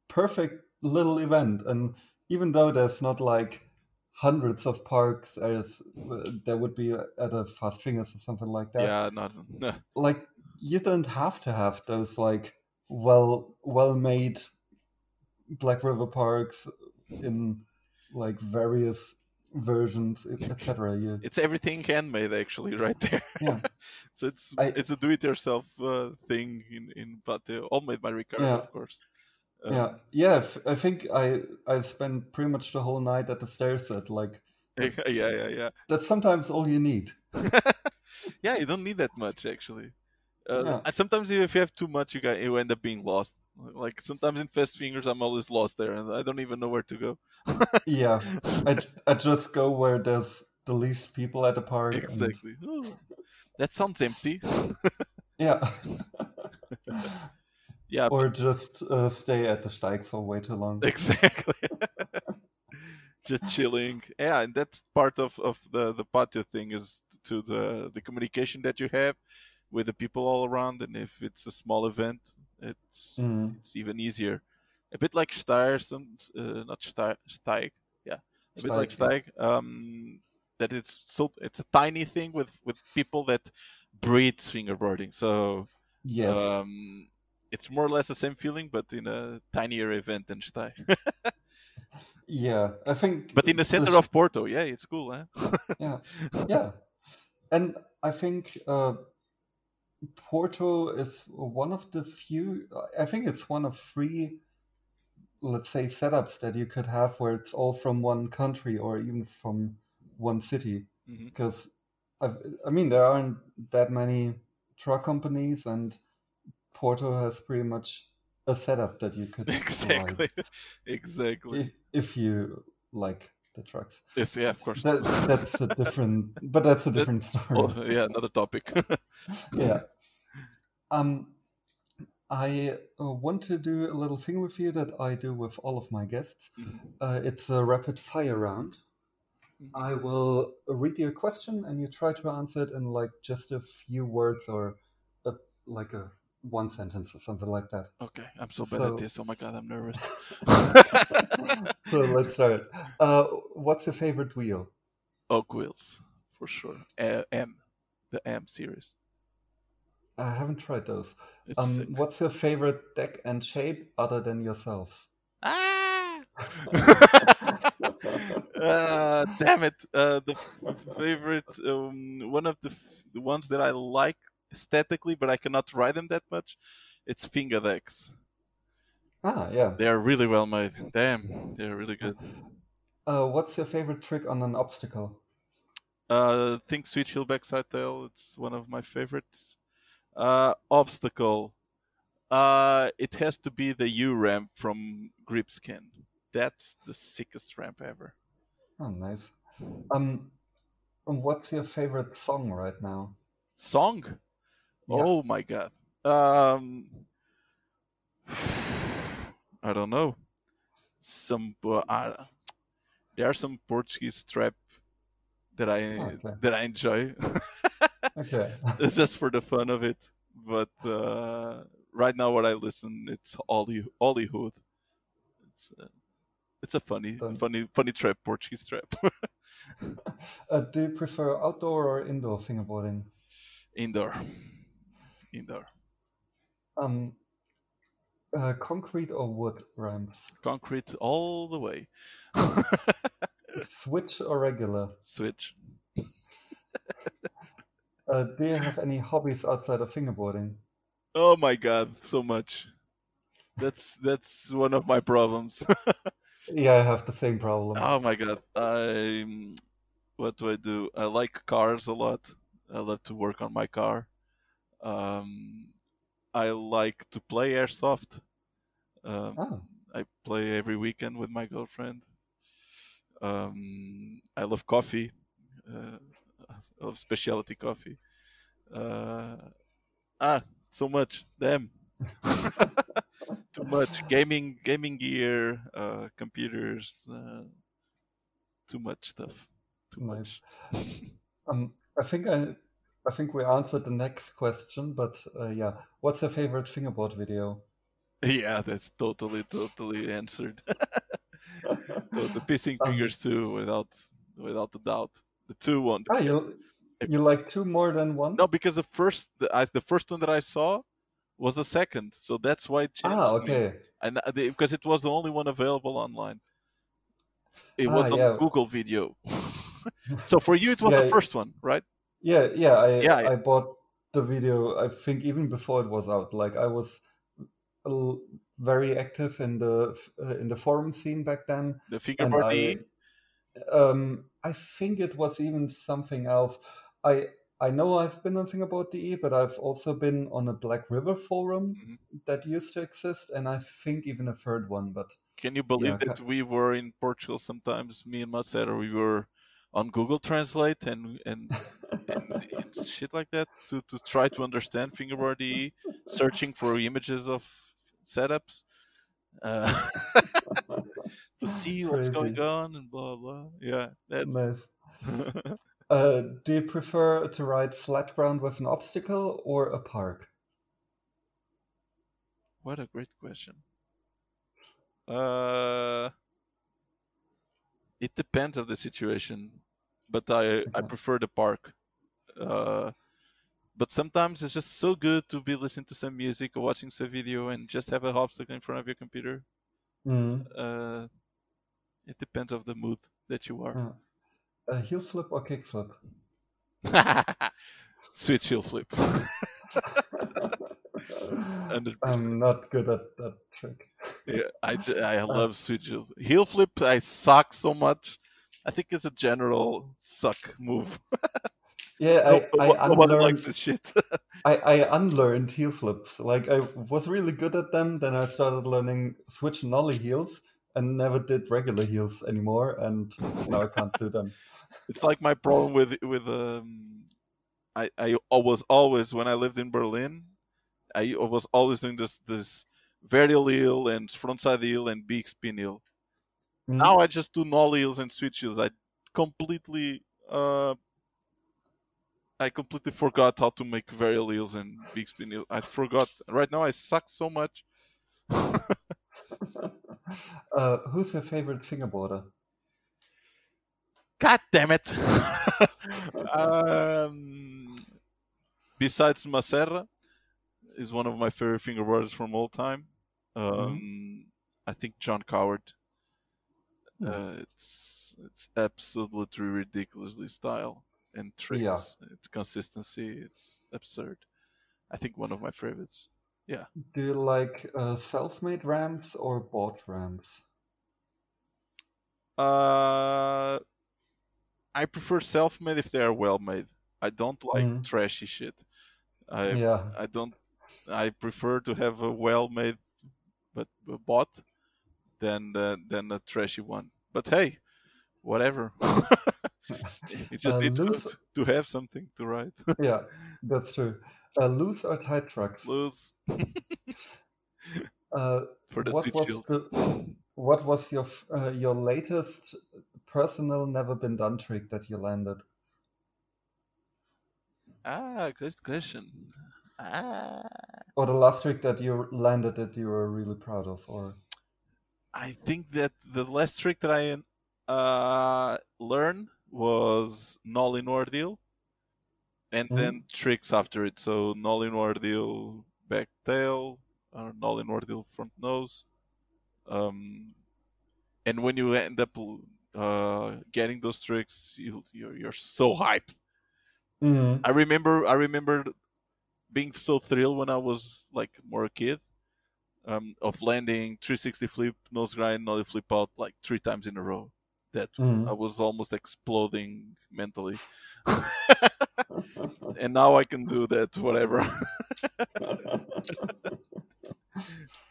perfect little event. And even though there's not like hundreds of parks as uh, there would be at a Fast Fingers or something like that, Yeah, not no. like you don't have to have those like well well made Blackriver parks in like various versions, etc. You It's everything handmade, actually, right there. yeah so it's I- it's a do-it-yourself uh, thing in in Patio, all made by Ricardo, Yeah. of course. Um, yeah yeah. I think I I spent pretty much the whole night at the stair set. Like yeah, yeah, yeah. that's sometimes all you need. yeah, you don't need that much actually. Uh, Yeah. And sometimes if you have too much, you got you end up being lost. Like sometimes in Fast Fingers, I'm always lost there, and I don't even know where to go. Yeah, I, I just go where there's the least people at the park. and- exactly. Oh, that sounds empty. yeah. Yeah, or just uh, stay at the Steig for way too long. exactly. Just chilling. Yeah, and that's part of, of the, the patio thing is to the the communication that you have with the people all around, and if it's a small event, it's Mm, it's even easier. A bit like Steyr, some uh, not Steyr, Steig, yeah, a bit like Steig, Steig. Um, that it's so it's a tiny thing with with people that breathe fingerboarding. So yes. um, it's more or less the same feeling, but in a tinier event than Steig. yeah, I think. but in the center sh- of Porto, yeah, it's cool, huh? Yeah, yeah, and I think uh, Porto is one of the few. I think it's one of three, let's say, setups that you could have where it's all from one country or even from one city. Because I've, I mean, there aren't that many truck companies, and Porto has pretty much a setup that you could provide exactly, exactly. if, if you like the trucks. Yes, yeah, of course. That, that's a different, but that's a That- different story. Oh, yeah, another topic. yeah. Um, I uh, want to do a little thing with you that I do with all of my guests. Mhm. Uh, it's a rapid fire round. Mhm. I will read you a question and you try to answer it in like just a few words or a, like a one sentence or something like that. Okay, I'm so bad So- at this. Oh my god, I'm nervous. so let's start. Uh, what's your favorite wheel? Oak wheels, for sure. Uh, M, the M series. I haven't tried those. Um, what's your favorite deck and shape other than yourselves? Ah! uh, damn it! Uh, the favorite, um, one of the, f- the ones that I like aesthetically, but I cannot ride them that much. It's finger decks. Ah, yeah. They are really well made. Damn, they're really good. Uh, what's your favorite trick on an obstacle? Uh, think Switch Heel Backside Tail. It's one of my favorites. Uh, obstacle. Uh, it has to be the U ramp from Gripskin. That's the sickest ramp ever. Oh, nice. Um, what's your favorite song right now? Song. Yeah. Oh my god. Um, I don't know. Some uh, there are some Portuguese trap that I Okay. that I enjoy. Okay. it's just for the fun of it. But uh, right now, what I listen, it's Holly Hollywood. It's uh, it's a funny, Done. funny, funny trap, Portuguese trap. uh, do you prefer outdoor or indoor fingerboarding? Indoor, indoor, Um, uh, concrete or wood ramps? concrete all the way. Switch or regular? Switch. Uh, do you have any hobbies outside of fingerboarding? Oh my god, so much. That's that's one of my problems. Yeah, I have the same problem. oh my god. I what do I do? I like cars a lot. I love to work on my car. Um, I like to play airsoft. Um, Oh. I play every weekend with my girlfriend. Um, I love coffee. Uh, I love specialty coffee. Uh, ah, so much. Damn. Too much gaming, gaming gear, uh, computers. Uh, too much stuff. Too Nice. much. Um, I think I, I think we answered the next question, but uh, yeah, what's your favorite fingerboard video? Yeah, that's totally, totally answered. so the pissing Um, fingers too, without, without a doubt. The two one. Ah, you You like two more than one? No, because the first the, I, the first one that I saw was the second, so that's why it changed. Ah, me. okay. and uh, the, because it was the only one available online. It Ah, was on yeah. Google Video. so for you, it was Yeah, the first one, right? Yeah, yeah. I Yeah, yeah. I bought the video. I think even before it was out. Like I was very active in the uh, in the forum scene back then, The and fingerboard I um I think it was even something else. I I know I've been on Fingerboard.de, but I've also been on a Blackriver forum Mhm. that used to exist, and I think even a third one. But Can you believe Yeah, that we were in Portugal sometimes? Me and Macera, we were on Google Translate and and, and, shit like that to, to try to understand fingerboard searching for images of setups. Uh, to see what's going on and blah blah. Yeah, that. nice. Uh, do you prefer to ride flat ground with an obstacle or a park? What a great question. Uh, it depends of the situation, but I I prefer the park. Uh, but sometimes it's just so good to be listening to some music or watching some video and just have a obstacle in front of your computer. Mm. Uh, it depends of the mood that you are. A heel flip or kick flip? Switch heel flip. 100%. I'm not good at that trick. Yeah, I, I love switch heel. Heel flip, I suck so much. I think it's a general suck move. Yeah, I, no- I likes unlearned this shit. I, I unlearned heel flips. Like I was really good at them, then I started learning switch and nollie heels and never did regular heels anymore and now I can't do them. it's like my problem with with um I I was always when I lived in Berlin, I was always doing this this varial heel and frontside heel and big spin heel. Mm. Now I just do nollie heels and switch heels. I completely uh I completely forgot how to make varial heels and big spin. I forgot. Right now I suck so much. uh, who's your favorite fingerboarder? God damn it! um, besides Macerra, is one of my favorite fingerboarders from all time. Um, I think John Coward. Hmm. Uh, it's it's absolutely ridiculously style and tricks. Yeah. It's consistency. It's absurd. I think one of my favorites. Yeah. Do you like uh, self-made ramps or bought ramps? Uh, I prefer self-made if they are well-made. I don't like Mhm. trashy shit. I Yeah. I don't. I prefer to have a well-made, but but bought, than uh, than a trashy one. But hey, whatever. you just Uh, need to, loose- to have something to write. Yeah, that's true. Uh, loose or tight trucks? Lose Uh, for the what was the what was your uh, your latest personal never been done trick that you landed? Ah, good question. Ah, Or the last trick that you landed that you were really proud of? Or I think that the last trick that I uh, learned was nollie inward heel, and Mhm. then tricks after it. So nollie inward heel back tail, or nollie inward heel front nose. Um, and when you end up uh, getting those tricks, you, you're you're so hyped. Mhm. I remember I remember being so thrilled when I was like more a kid um, of landing 360 flip, nose grind, nollie flip out like three times in a row. That Mhm. I was almost exploding mentally. and now I can do that whatever.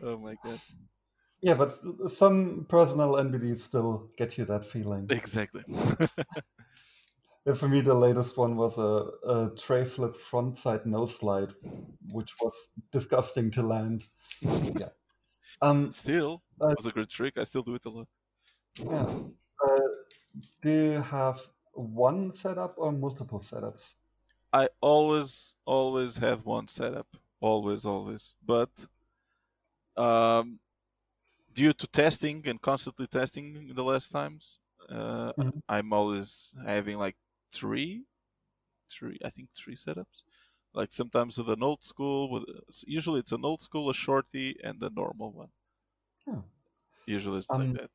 oh my god. yeah, but some personal NBDs still get you that feeling. Exactly. For me, the latest one was a, a tre flip frontside nose slide, which was disgusting to land. yeah. Um. still Uh, was a good trick. I still do it a lot. Yeah. Uh, do you have one setup or multiple setups? I always, always have one setup. Always, always. But um, due to testing and constantly testing the last times, uh, Mhm. I'm always having like three three, I think three setups. Like sometimes with an old school, with usually it's an old school, a shorty, and a normal one. Oh. Usually it's Um, like that.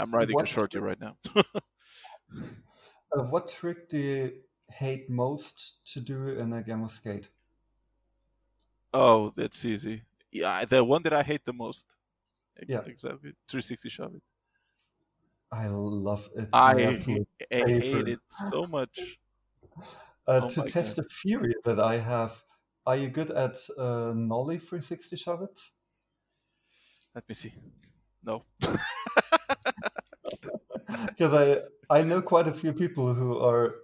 I'm riding a what- shorty right now. Uh, what trick do you hate most to do in a game of skate? oh, that's easy. Yeah, the one that I hate the most. Yeah. exactly. 360 shove it. I love it. I, I hate it so much. Uh, Oh to my test the theory that I have, are you good at uh, nollie 360 shove it? Let me see. No. Because I, I know quite a few people who are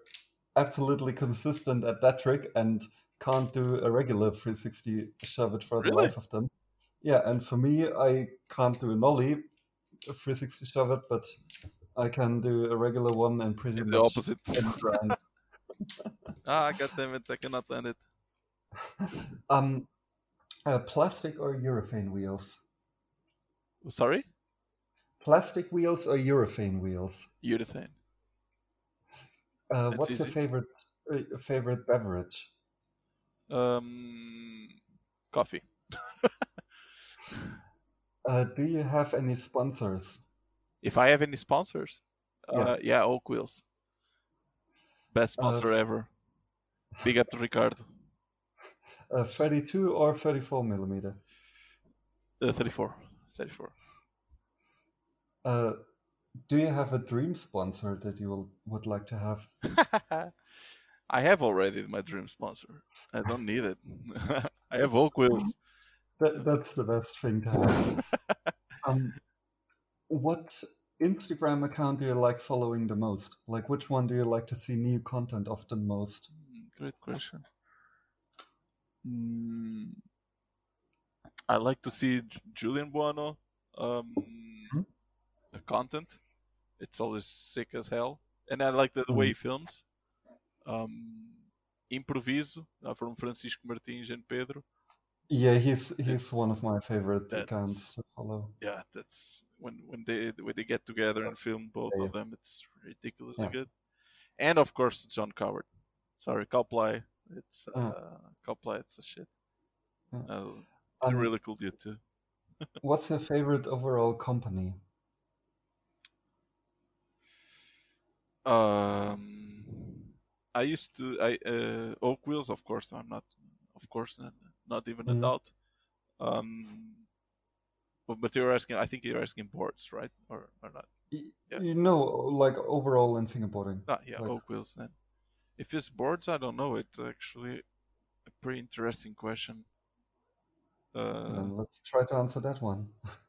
absolutely consistent at that trick and can't do a regular 360 shove it for the life of them. Yeah, and for me, I can't do a nollie a 360 shove it, but I can do a regular one and pretty It's much the opposite. ah, god damn it! I cannot land it. um, uh, plastic or urethane wheels? Sorry, Plastic wheels or urethane wheels? urethane. Uh, what's your favorite uh, favorite beverage? Um, coffee. Uh, do you have any sponsors? If I have any sponsors, Yeah. uh, yeah, Oak Wheels. Best Uh, sponsor ever. Big up to Ricardo. Uh, 32 or 34 millimeter? Uh, 34. 34. Uh, do you have a dream sponsor that you will, would like to have? I have already my dream sponsor. I don't need it. I have Oak Wheels. That, that's the best thing to have. um, what Instagram account do you like following the most? Like, which one do you like to see new content of the most? Hmm, Great question. Mm, I like to see J- Julian Buono um, uh, content. It's always sick as hell, and I like the, the way he films. Um, Improviso uh, from Francisco Martins and Pedro. Yeah, he's he's It's- one of my favorite accounts to follow. Yeah, that's when when they when they get together and film both Yeah, of them. It's ridiculously Yeah. good. And of course, John Coward. Sorry, Coplay. It's uh. Coplay. It's a shit. Yeah. Uh, Um, really cool dude too. What's your favorite overall company? Um, I used to I uh, Oak Wheels, of course. I'm not, of course, not, not even a Mhm. doubt. Um, but, but you're asking. I think you're asking boards, right? Or or not? Y- Yeah. You know, like overall in fingerboarding. Ah, yeah, Like- Oak Wheels. Then, if it's boards, I don't know. It's actually a pretty interesting question. Uh, then let's try to answer that one.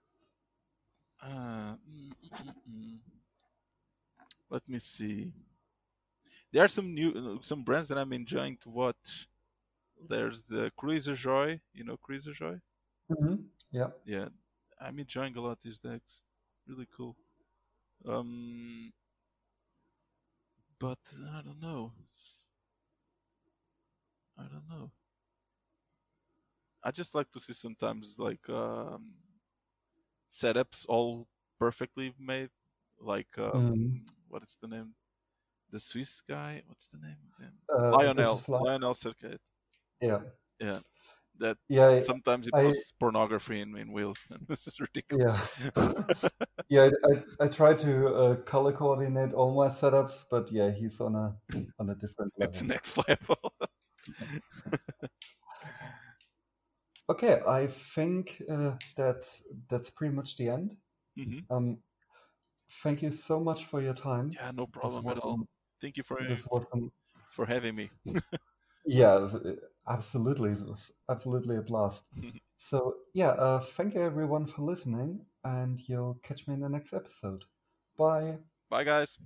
Uh, mm, mm, mm, mm. Let me see. There are some new some brands that I'm enjoying to watch. There's the Cruiser Joy, you know Cruiser Joy. hmm Yeah. Yeah, I'm enjoying a lot these decks. Really cool. Um, but I don't know. I don't know. I just like to see sometimes like um, setups all perfectly made. Like um, Mhm. What is the name? The Swiss guy. What's the name? of him? Uh, Lionel. this is like- Lionel Circuit. yeah. Yeah. That Yeah. sometimes he I- posts pornography in, in wheels. this is ridiculous. Yeah. yeah. I, I, I try to uh, color coordinate all my setups, but yeah, he's on a on a different it's level. next level. Okay, I think uh, that's that's pretty much the end. hmm Um, thank you so much for your time. Yeah, no problem at all. an- Thank you for an, for having me. yeah, absolutely, it was absolutely a blast. so yeah, uh, thank you everyone for listening, and you'll catch me in the next episode. Bye. Bye, guys.